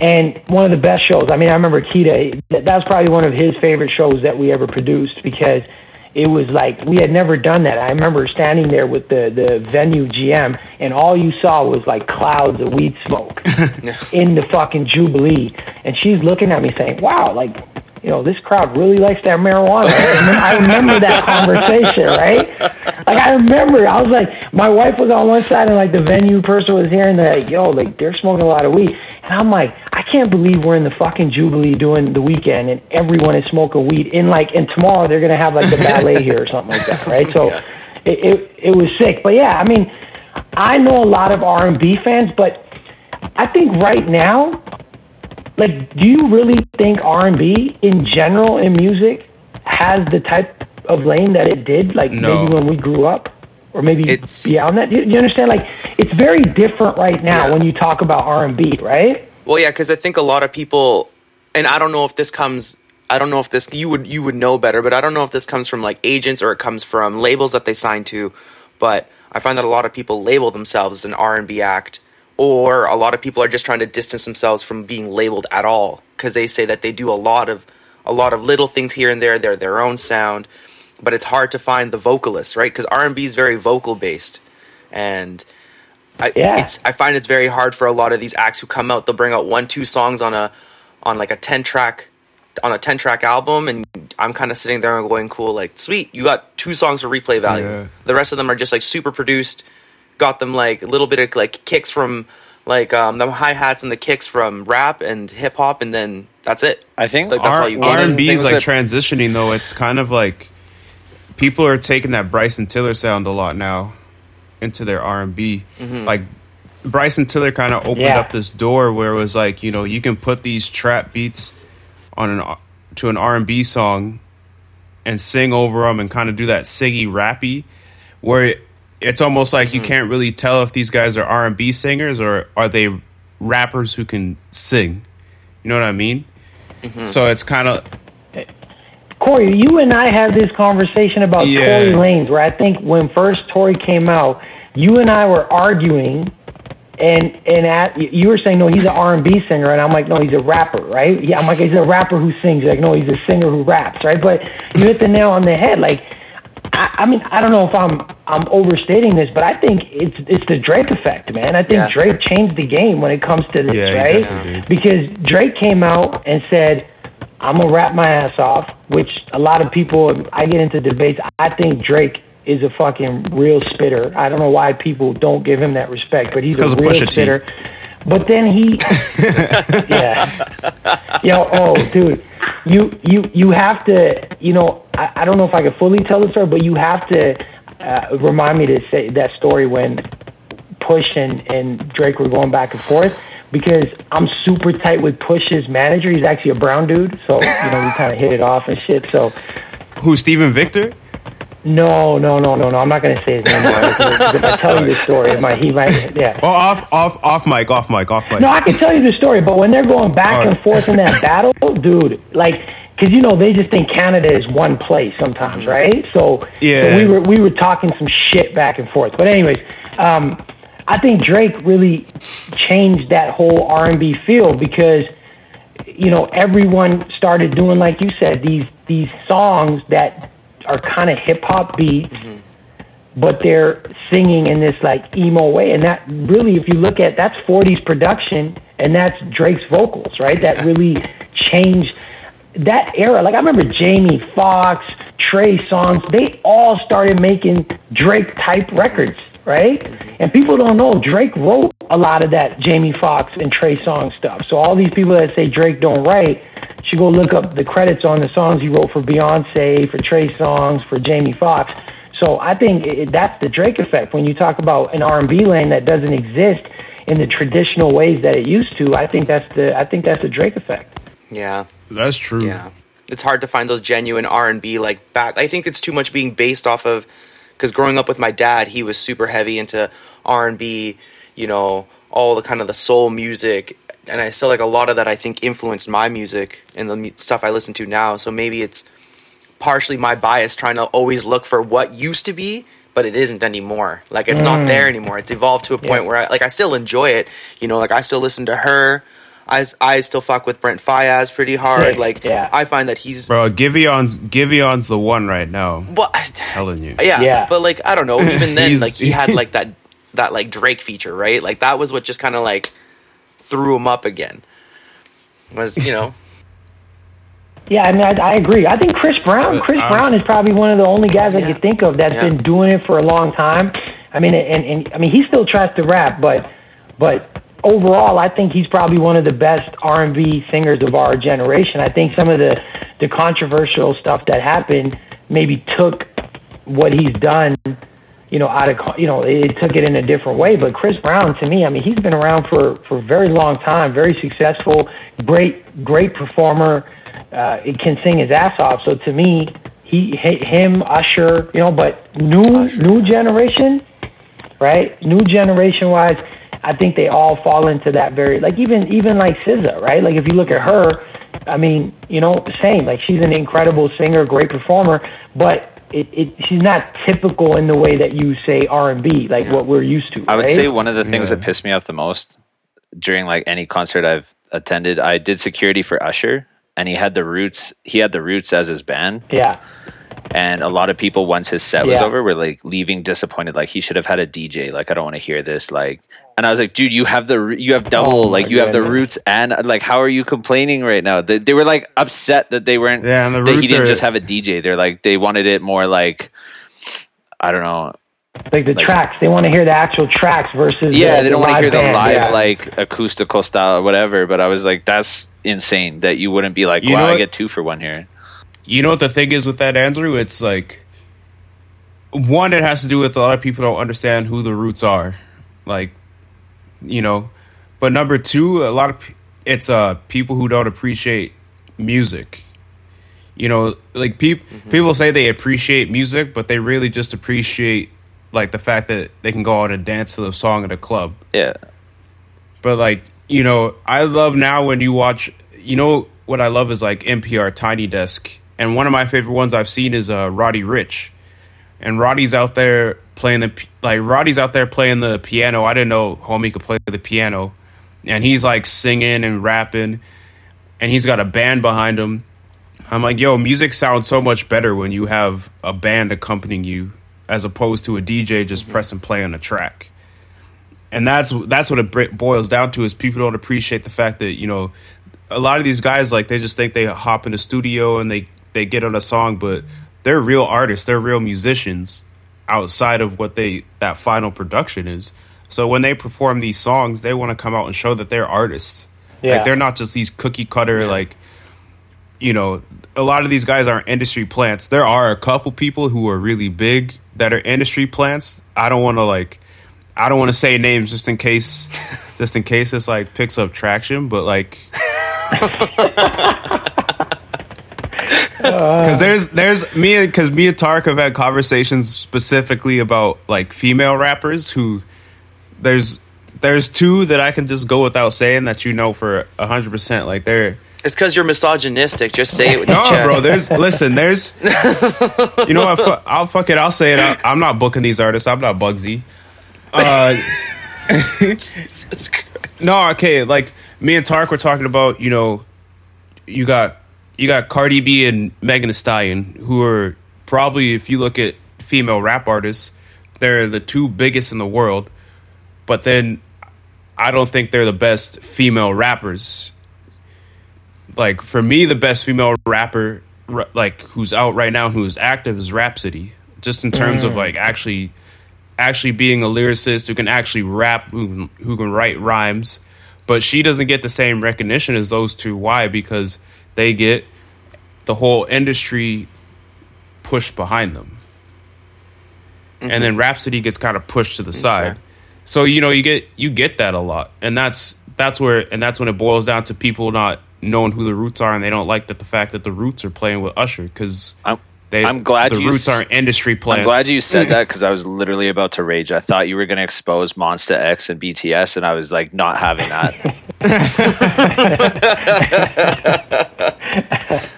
and one of the best shows. I mean, I remember Kita. That was probably one of his favorite shows that we ever produced because it was like we had never done that. I remember standing there with the the venue GM, and all you saw was like clouds of weed smoke in the fucking Jubilee, and she's looking at me saying, "Wow, like." You know, this crowd really likes that marijuana. I remember, I remember that conversation, right? Like I remember, I was like, my wife was on one side, and like the venue person was here, and they're like, "Yo, like they're smoking a lot of weed," and I'm like, can't believe we're in the fucking Jubilee doing the Weeknd, and everyone is smoking weed. In like, and tomorrow they're gonna have like the ballet here or something like that, right? So, Yeah. it, it it was sick, but yeah, I mean, I know a lot of R and B fans, but I think right now, like, do you really think R and B in general in music has the type of lane that it did, like No. maybe when we grew up, or maybe It's- beyond that? You, you understand? Like, it's very different right now Yeah. when you talk about R and B, right? Well, yeah, because I think a lot of people, and I don't know if this comes. I don't know if this you would you would know better, but I don't know if this comes from like agents or it comes from labels that they sign to. But I find that a lot of people label themselves as an R and B act, or a lot of people are just trying to distance themselves from being labeled at all because they say that they do a lot of a lot of little things here and there. They're their own sound, but it's hard to find the vocalists, right? Because R and B is very vocal based, and I, Yeah. it's I find it's very hard for a lot of these acts who come out. They'll bring out one, two songs on a on like a ten track on a ten track album, and I'm kind of sitting there and going, "Cool, like sweet, you got two songs for replay value." Yeah. The rest of them are just like super produced. Got them like a little bit of like kicks from like um, the hi hats and the kicks from rap and hip hop, and then that's it. I think Like, that's all R you. R and B is like that- transitioning though. It's kind of like people are taking that Bryson Tiller sound a lot now into their R and B. Mm-hmm. Like Bryson Tiller kind of opened Yeah. up this door where it was like you know you can put these trap beats on an to an R and B song and sing over them and kind of do that siggy rappy where it, it's almost like Mm-hmm. you can't really tell if these guys are R and B singers or are they rappers who can sing. You know what I mean? Mm-hmm. So it's kind of Corey, you and I had this conversation about Yeah. Tory Lanez, where I think when first Tory came out, you and I were arguing, and and at you were saying no, he's an R and B singer, and I'm like no, he's a rapper, right? Yeah, I'm like he's a rapper who sings. You're like no, he's a singer who raps, right? But you hit the nail on the head. Like, I, I mean, I don't know if I'm I'm overstating this, but I think it's it's the Drake effect, man. I think Yeah. Drake changed the game when it comes to this, Yeah, right? Because Drake came out and said. I'm gonna rap my ass off, which a lot of people I get into debates. I think Drake is a fucking real spitter. I don't know why people don't give him that respect, but he's a real T. spitter. But then he, yeah, yo, oh, dude, you you you have to, you know, I, I don't know if I can fully tell the story, but you have to uh, remind me to say that story when Push and, and Drake were going back and forth because I'm super tight with Push's manager. He's actually a brown dude, so you know we kind of hit it off and shit. So who Steven Victor? No, no, no, no, no. I'm not gonna say his name. If I tell you the story, it might he might yeah. Oh, off, off, off mic, off mic, off mic. No, I can tell you the story, but when they're going back All and forth in that battle, dude, like, because you know they just think Canada is one place sometimes, right? So, Yeah. so we were we were talking some shit back and forth. But anyways, um, I think Drake really changed that whole R and B feel because you know everyone started doing like you said these these songs that are kind of hip hop beats but they're singing in this like emo way. And that really if you look at that's 40s production and that's Drake's vocals right? That really changed that era. Like I remember Jamie Foxx Trey Songz they all started making Drake type records right? Mm-hmm. And people don't know Drake wrote a lot of that Jamie Foxx and Trey Songz stuff. So all these people that say Drake don't write should go look up the credits on the songs he wrote for Beyonce for Trey Songz for Jamie Foxx so I think it, that's the Drake effect. When you talk about an R&B lane that doesn't exist in the traditional ways that it used to, I think that's the I think that's the Drake effect. Yeah. That's true. Yeah, it's hard to find those genuine R and B like back. I think it's too much being based off of because growing up with my dad, he was super heavy into R and B. You know, all the kind of the soul music, and I still like a lot of that. I think influenced my music and the stuff I listen to now. So maybe it's partially my bias trying to always look for what used to be. But it isn't anymore. Like it's not mm. there anymore. It's evolved to a point Yeah. where I like I still enjoy it. You know, like I still listen to her. I, I still fuck with Brent Faiyaz pretty hard. Yeah, Like yeah. I find that he's Bro, Giveon's Giveon's the one right now. well, telling you. yeah, Yeah. but like I don't know. Even then, like he had like that that like Drake feature, right? Like that was what just kind of like threw him up again. Was you know Yeah, I mean, I, I agree. I think Chris Brown. Chris um, Brown is probably one of the only guys I can think of that's Yeah. been doing it for a long time. I mean, and, and I mean, he still tries to rap, but but overall, I think he's probably one of the best R and B singers of our generation. I think some of the the controversial stuff that happened maybe took what he's done, you know, out of you know, it took it in a different way. But Chris Brown, to me, I mean, he's been around for for a very long time, very successful, great great performer. Uh, he can sing his ass off. So to me, he hi- him Usher, you know, but new new generation, right? New generation wise, I think they all fall into that very like even even like SZA, right? Like if you look at her, I mean, you know, the same. Like she's an incredible singer, great performer, but it, it she's not typical in the way that you say R and B, like what we're used to. I would right? say one of the things Yeah. that pissed me off the most during like any concert I've attended, I did security for Usher, and he had the Roots. He had the Roots as his band, yeah, and a lot of people once his set was Yeah. over were like leaving disappointed. Like he should have had a DJ. Like I don't want to hear this. Like, and I was like, dude, you have the you have oh double. Oh, like you have the. Roots, and uh, like how are you complaining right now? They, they were like upset that they weren't. Yeah, and the that he didn't are- just have a DJ. They're like they wanted it more like. I don't know. like the Like- tracks. They want to hear the actual tracks versus Yeah, the, they don't want to hear the band, live yeah. like acoustical style or whatever. But I was like, that's insane that you wouldn't be like, You wow, I get two for one here. You know what the thing is with that, Andrew? It's like one, it has to do with a lot of people don't understand who the roots are, like you know. But number two, a lot of it's uh people who don't appreciate music. You know, like people people say they appreciate music, but they really just appreciate like the fact that they can go out and dance to the song at a club. Yeah, But like, you know, I love now when you watch. You know what I love is like NPR Tiny Desk, and one of my favorite ones I've seen is uh, Roddy Ricch, and Roddy's out there playing the like Roddy's out there playing the piano. I didn't know homie could play the piano, and he's like singing and rapping, and he's got a band behind him. I'm like, yo, music sounds so much better when you have a band accompanying you as opposed to a DJ just pressing play on a track. And that's that's what it boils down to is people don't appreciate the fact that you know a lot of these guys like they just think they hop in the studio and they they get on a song but they're real artists they're real musicians outside of what they that final production is so when they perform these songs they want to come out and show that they're artists Yeah. like they're not just these cookie cutter like you know a lot of these guys aren't industry plants there are a couple people who are really big that are industry plants i don't want to like I don't want to say names just in case, just in case this like picks up traction. But like, because there's there's me because me and Tark have had conversations specifically about like female rappers who there's there's two that I can just go without saying that you know for hundred percent like they're It's because you're misogynistic. Just say it with no, your chest. bro. There's listen. There's you know what? Fu- I'll fuck it. I'll say it. I, I'm not booking these artists. I'm not Bugsy. Uh, no, okay. Like me and Tark were talking about. You know, you got you got Cardi B and Megan Thee Stallion, who are probably, if you look at female rap artists, they're the two biggest in the world. But then, I don't think they're the best female rappers. Like for me, the best female rapper, like who's out right now, who's active, is Rapsody. Just in terms of mm. like actually, actually being a lyricist who can actually rap, who can, who can write rhymes. But she doesn't get the same recognition as those two. Why? Because they get the whole industry pushed behind them, and then mm-hmm. Rapsody gets kind of pushed to the side. So you know you get you get that a lot, and that's that's where and that's when it boils down to people not knowing who the Roots are, and they don't like that the fact that the Roots are playing with Usher because I'm they I'm glad the you Roots s- aren't industry plants. I'm glad you said that because I was literally about to rage. I thought you were going to expose Monsta X and BTS, and I was like not having that.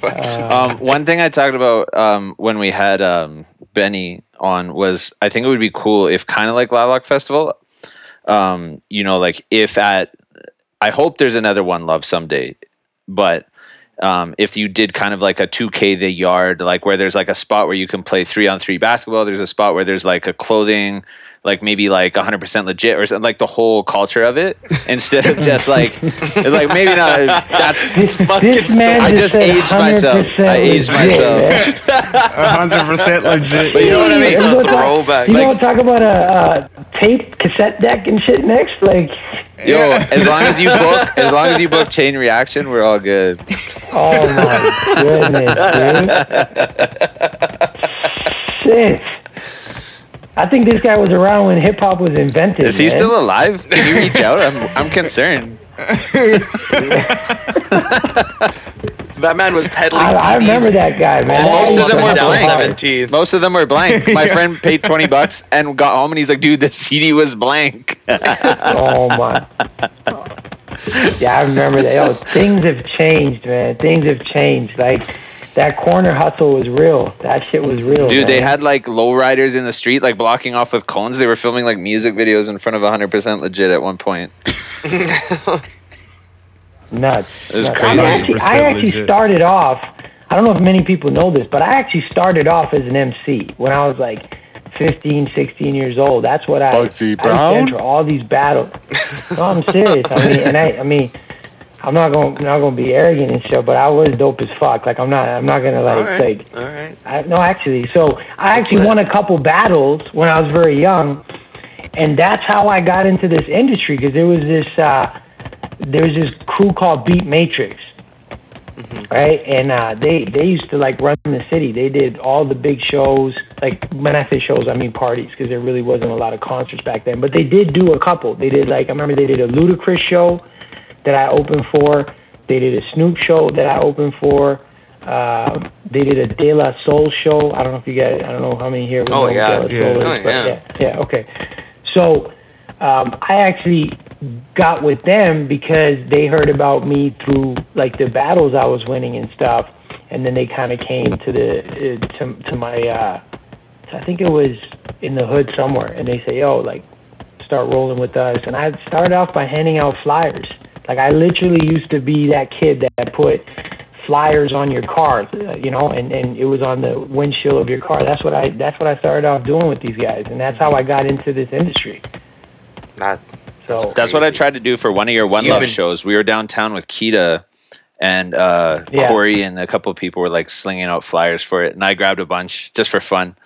um, one thing I talked about um, when we had um, Benny on was I think it would be cool if kind of like Lilac Festival, um, you know, like if at I hope there's another One Love someday, but um, if you did kind of like a 2K the yard, like where there's like a spot where you can play three on three basketball, there's a spot where there's like a clothing, like maybe like 100% legit or something, like the whole culture of it instead of just like, like maybe not. That's This, fucking this man I just aged myself. I aged legit, myself. hundred percent legit. But you know what I mean? You gonna talk- Throwback. You Like- don't talk about a, a tape cassette deck and shit next, like. Yo, as long as you book, as long as you book chain reaction, we're all good. Oh my goodness, dude. Shit. I think this guy was around when hip hop was invented. Is he man. still alive? Can you reach out? I'm I'm concerned. That man was peddling I, I remember that guy, man. Most of them were blank. 17. Most of them were blank. My friend paid twenty bucks and got home, and he's like, "Dude, the CD was blank." Oh my. Yeah, I remember that. Yo, things have changed, man. Things have changed. Like that corner hustle was real. That shit was real. Dude, they had like lowriders in the street, like blocking off with cones. They were filming like music videos in front of 100% legit at one point. nuts. It was nuts. crazy. I actually, I actually started off. I don't know if many people know this, but I actually started off as an MC when I was like 15, 16 years old. That's what I. Bugsy I Brown? all these battles. no, I'm serious. I mean, and I, I mean. I'm not going I'm not going to be arrogant and shit, but I was dope as fuck. Like I'm not I'm not going to like All right. like All right. I, no, actually. So I actually won a couple battles when I was very young, and that's how I got into this industry because there was this uh, there was this crew called Beat Matrix, right? And uh, they they used to like run the city. They did all the big shows. Like when I say shows, I mean parties because there really wasn't a lot of concerts back then. But they did do a couple. They did like I remember they did a Ludacris show that I opened for. They did a Snoop show that I opened for. Uh, they did a De La Soul show. I don't know if you guys, I don't know how many here. Oh, yeah. De La Yeah. Soul Oh, is, but yeah. yeah, yeah, okay. So um, I actually got with them because they heard about me through like the battles I was winning and stuff, and then they kind of came to the uh, to to my uh, I think it was in the hood somewhere, and they say, "Yo, like, start rolling with us." And I started off by handing out flyers. Like I literally used to be that kid that put flyers on your car, you know, and and it was on the windshield of your car. That's what I that's what I started off doing with these guys, and that's how I got into this industry. That, So That's what I tried to do for one of your One Love shows. We were downtown with Kita and uh, Yeah. Corey and a couple of people were like slinging out flyers for it, and I grabbed a bunch just for fun.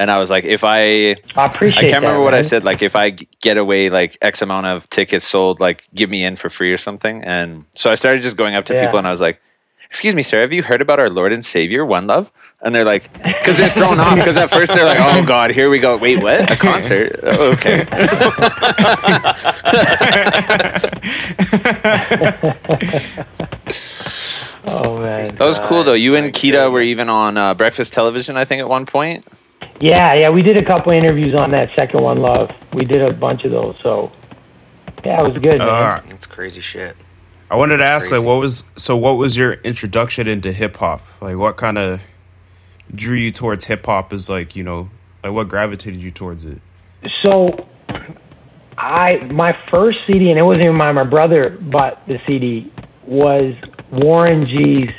And I was like, if I I appreciate. I can't remember that, what I said. Like, if I get away like X amount of tickets sold, like give me in for free or something. And so I started just going up to Yeah. people and I was like, "Excuse me, sir, have you heard about our Lord and Savior, One Love?" And they're like, because they're thrown off. Because at first they're like, "Oh God, here we go." Wait, what? A concert? Oh, okay. Oh man. That was cool though. You and Kita were even on uh, breakfast television, I think, at one point. Yeah, yeah, we did a couple interviews on that second one, Love. We did a bunch of those, so yeah, it was good, man. Uh, that's crazy shit. I wanted to ask, crazy. like, what was so? What was your introduction into hip hop? Like, what kind of drew you towards hip hop? Is like, you know, like what gravitated you towards it? So, I my first CD, and it wasn't even mine. My brother bought the CD. Was Warren G's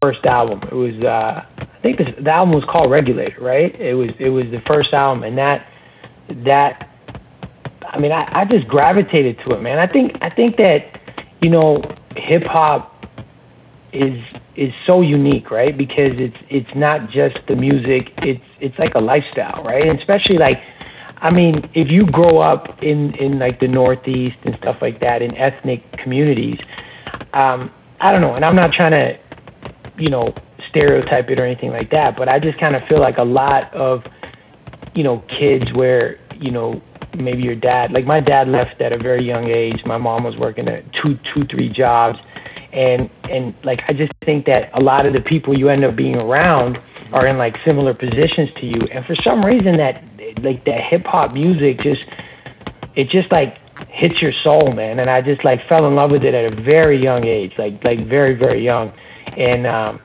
first album. It was uh, I think this, the album was called Regulator, right? It was it was the first album, and that that I mean I, I just gravitated to it, man. I think I think that you know hip hop is is so unique, right? Because it's it's not just the music; it's it's like a lifestyle, right? And especially like, I mean, if you grow up in in like the Northeast and stuff like that in ethnic communities, um, I don't know. And I'm not trying to, you know, stereotype it or anything like that, but I just kind of feel like a lot of, you know, kids where you know maybe your dad, like my dad left at a very young age. My mom was working at two two three jobs and and like I just think that a lot of the people you end up being around are in like similar positions to you, and for some reason that like that hip hop music just it just like hits your soul, man. And I just like fell in love with it at a very young age, like like very very young, and um,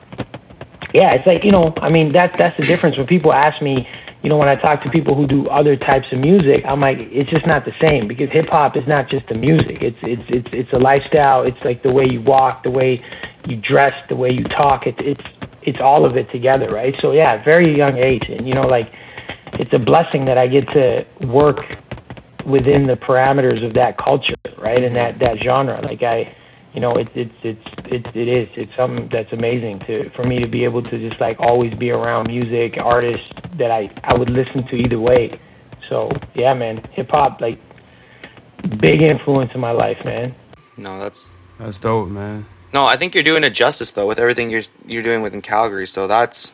yeah, it's like you know, I mean that's that's the difference when people ask me. You know, when I talk to people who do other types of music, I'm like, it's just not the same because hip hop is not just the music. It's it's it's it's a lifestyle. It's like the way you walk, the way you dress, the way you talk. It's it's it's all of it together, right? So yeah, very young age, and you know, like it's a blessing that I get to work within the parameters of that culture, right, and that that genre. Like I, you know, it's it's it's it, it is it's something that's amazing to for me to be able to just like always be around music artists that I I would listen to either way. So yeah, man, hip hop like big influence in my life, man. No, that's That's dope, man. no. I think you're doing it justice though with everything you're you're doing within Calgary. So that's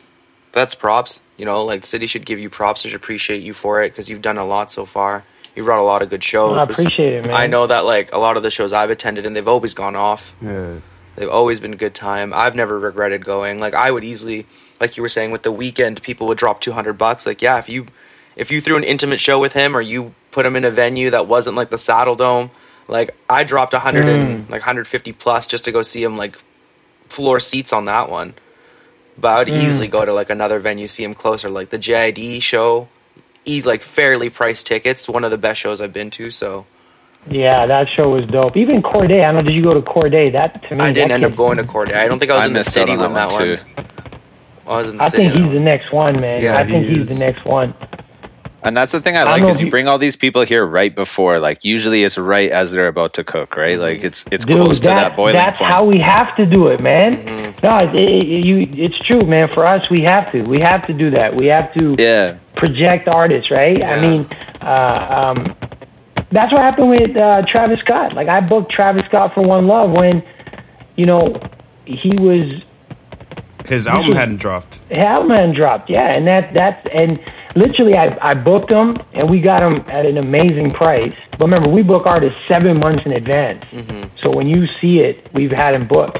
that's props. You know, like the city should give you props. They should appreciate you for it because you've done a lot so far. You brought a lot of good shows. I appreciate it, man. I know that like a lot of the shows I've attended and they've always gone off. Yeah. They've always been a good time. I've never regretted going. Like I would easily, like you were saying, with the Weeknd, people would drop two hundred bucks. Like yeah, if you if you threw an intimate show with him or you put him in a venue that wasn't like the Saddledome, like I dropped a hundred and mm. like hundred fifty plus just to go see him like floor seats on that one. But I would mm. easily go to like another venue, see him closer, like the JID show. He's like fairly priced tickets. One of the best shows I've been to. So Yeah, that show was dope. Even Cordae, I don't know. Did you go to Cordae? That to me, I didn't end up going to Cordae. I don't think I was I in the city on when that that one, one. too. I was in the I city. think though. he's the next one, man. Yeah, I think he he's the next one. And that's the thing I like know is you you- bring all these people here right before. Like usually it's right as they're about to cook, right? Like it's it's Dude, close to that, that boiling that's point. how we have to do it, man. No, it, it, you, it's true, man. For us, we have to. We have to do that. We have to yeah. project artists, right? I mean, uh, um, that's what happened with uh, Travis Scott. Like I booked Travis Scott for One Love when, you know, he was His album was- hadn't dropped. Hellman dropped, yeah, and that that's and literally I I booked him and we got him at an amazing price. But remember, we book artists seven months in advance, mm-hmm. so when you see it, we've had him booked.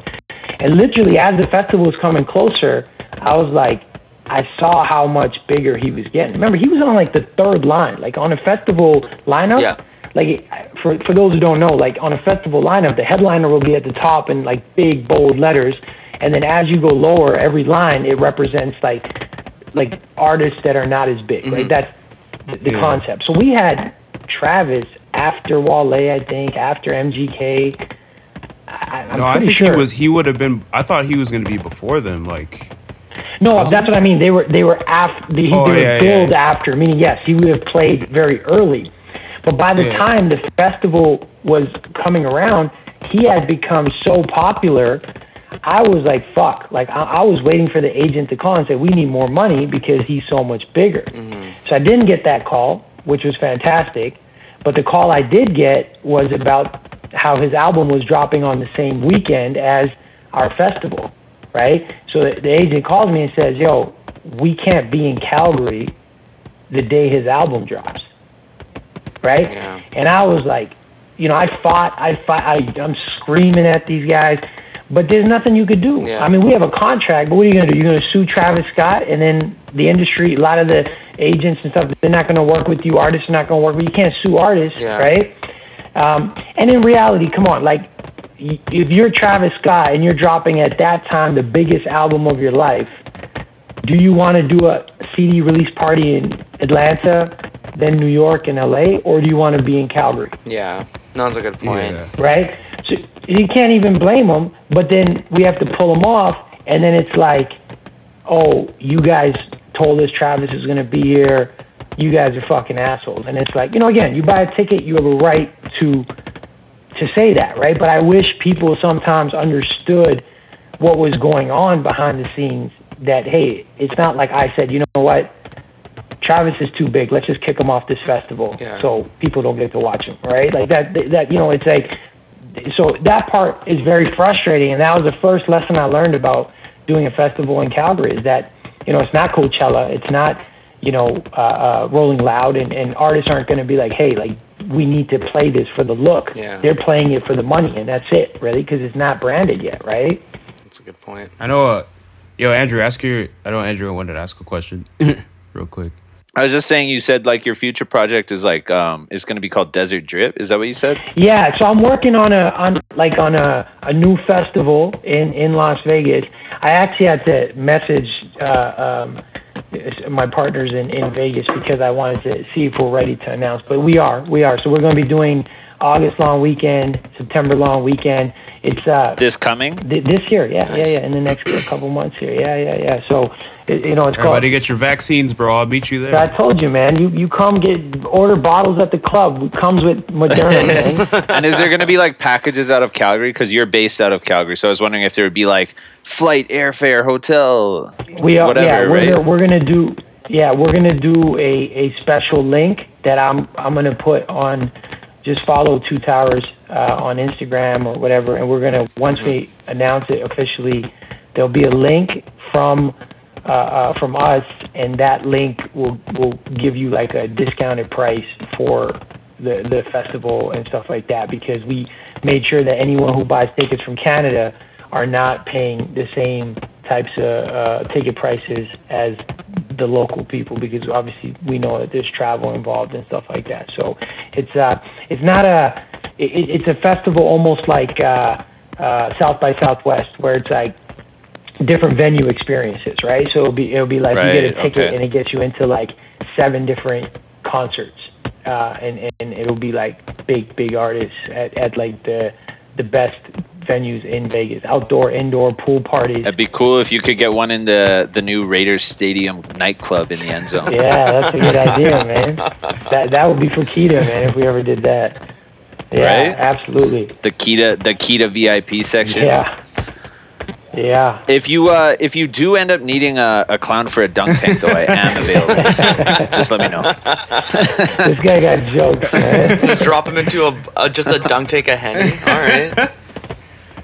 And literally, as the festival was coming closer, I was like, I saw how much bigger he was getting. Remember, he was on like the third line, like on a festival lineup. Yeah. Like for for those who don't know, like on a festival lineup, the headliner will be at the top in like big bold letters, and then as you go lower, every line it represents like like artists that are not as big. Right? Mm-hmm. That's the, the Yeah. concept. So we had Travis after Wale, I think, after MGK. I, I'm No, I think sure. he was. He would have been. I thought he was going to be before them. Like, No, that's what I mean. They were they were after they, Oh, they were yeah, billed yeah. after. Meaning, yes, he would have played very early, but by the Yeah. time the festival was coming around, he had become so popular. I was like, fuck. Like I, I was waiting for the agent to call and say we need more money because he's so much bigger. Mm-hmm. So I didn't get that call, which was fantastic. But the call I did get was about how his album was dropping on the same weekend as our festival, right? So the, the agent calls me and says, "Yo, we can't be in Calgary the day his album drops." Right? Yeah. And I was like, you know, I fought, I fought, I, I'm screaming at these guys, but there's nothing you could do. Yeah. I mean, we have a contract, but what are you going to do? You're going to sue Travis Scott, and then the industry, a lot of the agents and stuff, they're not going to work with you. Artists are not going to work with you. You can't sue artists, Yeah. right? Um, and in reality, come on, like, if you're Travis Scott and you're dropping at that time the biggest album of your life, do you want to do a CD release party in Atlanta, then New York and LA, or do you want to be in Calgary? Yeah, that's a good point. yeah. right? So you can't even blame them, but then we have to pull them off, and then it's like, oh, you guys told us Travis is going to be here. You guys are fucking assholes. And it's like, you know, again, you buy a ticket, you have a right to to say that, right? But I wish people sometimes understood what was going on behind the scenes. That hey, it's not like I said, you know what, Travis is too big. Let's just kick him off this festival Yeah. so people don't get to watch him, right? Like that. That you know, it's like so that part is very frustrating, and that was the first lesson I learned about doing a festival in Calgary. Is that you know it's not Coachella, it's not you know uh, uh, Rolling Loud, and, and artists aren't going to be like, hey, like we need to play this for the look. Yeah. They're playing it for the money, and that's it, really, because it's not branded yet, right? That's a good point. I know. Uh, yo, Andrew, ask your. I know Andrew wanted to ask a question, real quick. I was just saying you said like your future project is like um is going to be called Desert Drip. Is that what you said? Yeah, so I'm working on a on like on a a new festival in in Las Vegas. I actually had to message uh, um, my partners in in Vegas because I wanted to see if we're ready to announce. But we are, we are. So we're going to be doing August long weekend, September long weekend. It's uh This coming? th- this year, yeah, yeah, yeah. In the next couple months here, yeah, yeah, yeah. So it, you know, it's called. Everybody get your vaccines, bro. I'll meet you there. I told you, man. You you come get order bottles at the club. It comes with Moderna, and is there going to be like packages out of Calgary? Because you're based out of Calgary. So I was wondering if there would be like flight, airfare, hotel, We are, whatever, yeah, we're right? gonna, we're gonna do, yeah, we're gonna do a, a special link that I'm I'm gonna put on. Just follow Two Towers uh, on Instagram or whatever, and we're gonna once we announce it officially, there'll be a link from uh, uh, from us, and that link will will give you like a discounted price for the the festival and stuff like that because we made sure that anyone who buys tickets from Canada are not paying the same types of uh, ticket prices as the local people because obviously we know that there's travel involved and stuff like that. So it's uh it's not a it, it's a festival almost like uh, uh, South by Southwest where it's like different venue experiences, right? So it'll be it'll be like you get a ticket okay. and it gets you into like seven different concerts, uh, and and it'll be like big big artists at, at like the the best venues in Vegas, outdoor, indoor pool parties. It'd be cool if you could get one in the the new Raiders Stadium nightclub in the end zone. Yeah, that's a good idea, man. That that would be for Keita, man, if we ever did that. Yeah, Right? absolutely. The Kita the Kita VIP section. Yeah. Yeah. If you uh, if you do end up needing a, a clown for a dunk tank, though, I am available. Just let me know. This guy got jokes, man. Just drop him into a, a just a dunk tank a henny. All right.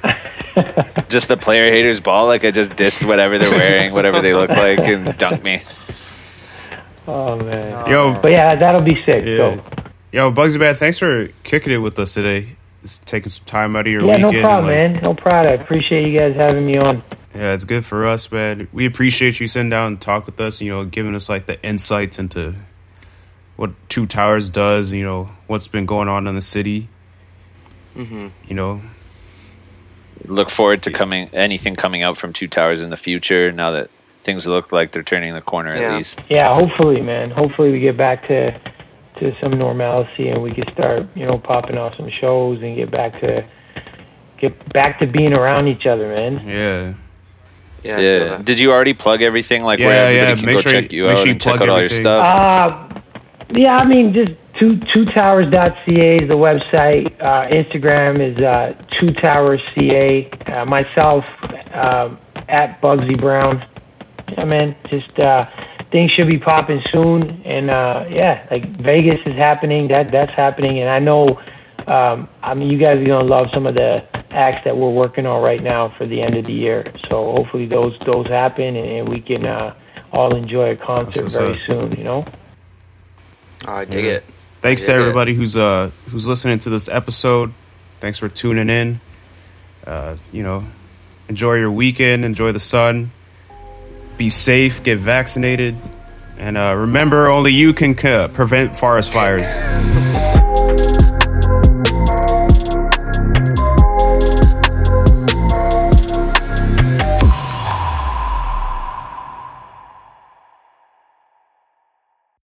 Just the player haters ball. Like I just dissed whatever they're wearing, whatever they look like, and dunk me. Oh man. Yo, But yeah, that'll be sick. yeah. So Yo, Bugsy Man, thanks for kicking it with us today. Just taking some time out of your yeah, no weekend. and, problem, like, man. No problem. I appreciate you guys having me on. Yeah, it's good for us, man. We appreciate you sitting down and talk with us. You know, giving us like the insights into what Two Towers does. You know, what's been going on in the city. Mm-hmm. You know, Look forward to coming anything coming out from Two Towers in the future. Now that things look like they're turning the corner Yeah. at least. Yeah, hopefully, man. Hopefully we get back to to some normalcy and we can start, you know, popping off some shows and get back to get back to being around each other, man. yeah. Yeah. Yeah. Did you already plug everything? Like Yeah, where yeah, everybody can make go sure check you- you make out sure you and check out all your everything. stuff. Uh, yeah, I mean, just two two towers.ca is the website. Uh, Instagram is uh, two towers ca. Uh, myself um, at Bugsy Brown. Yeah, man, just uh, things should be popping soon, and uh, yeah, like Vegas is happening. That that's happening, and I know. Um, I mean, you guys are gonna love some of the acts that we're working on right now for the end of the year. So hopefully those those happen, and, and we can uh, all enjoy a concert very up. soon. You know. I dig Yeah. it. Thanks to Yeah. everybody who's uh who's listening to this episode. Thanks for tuning in. Uh, you know, enjoy your weekend. Enjoy the sun. Be safe. Get vaccinated. And uh, remember, only you can uh, prevent forest fires.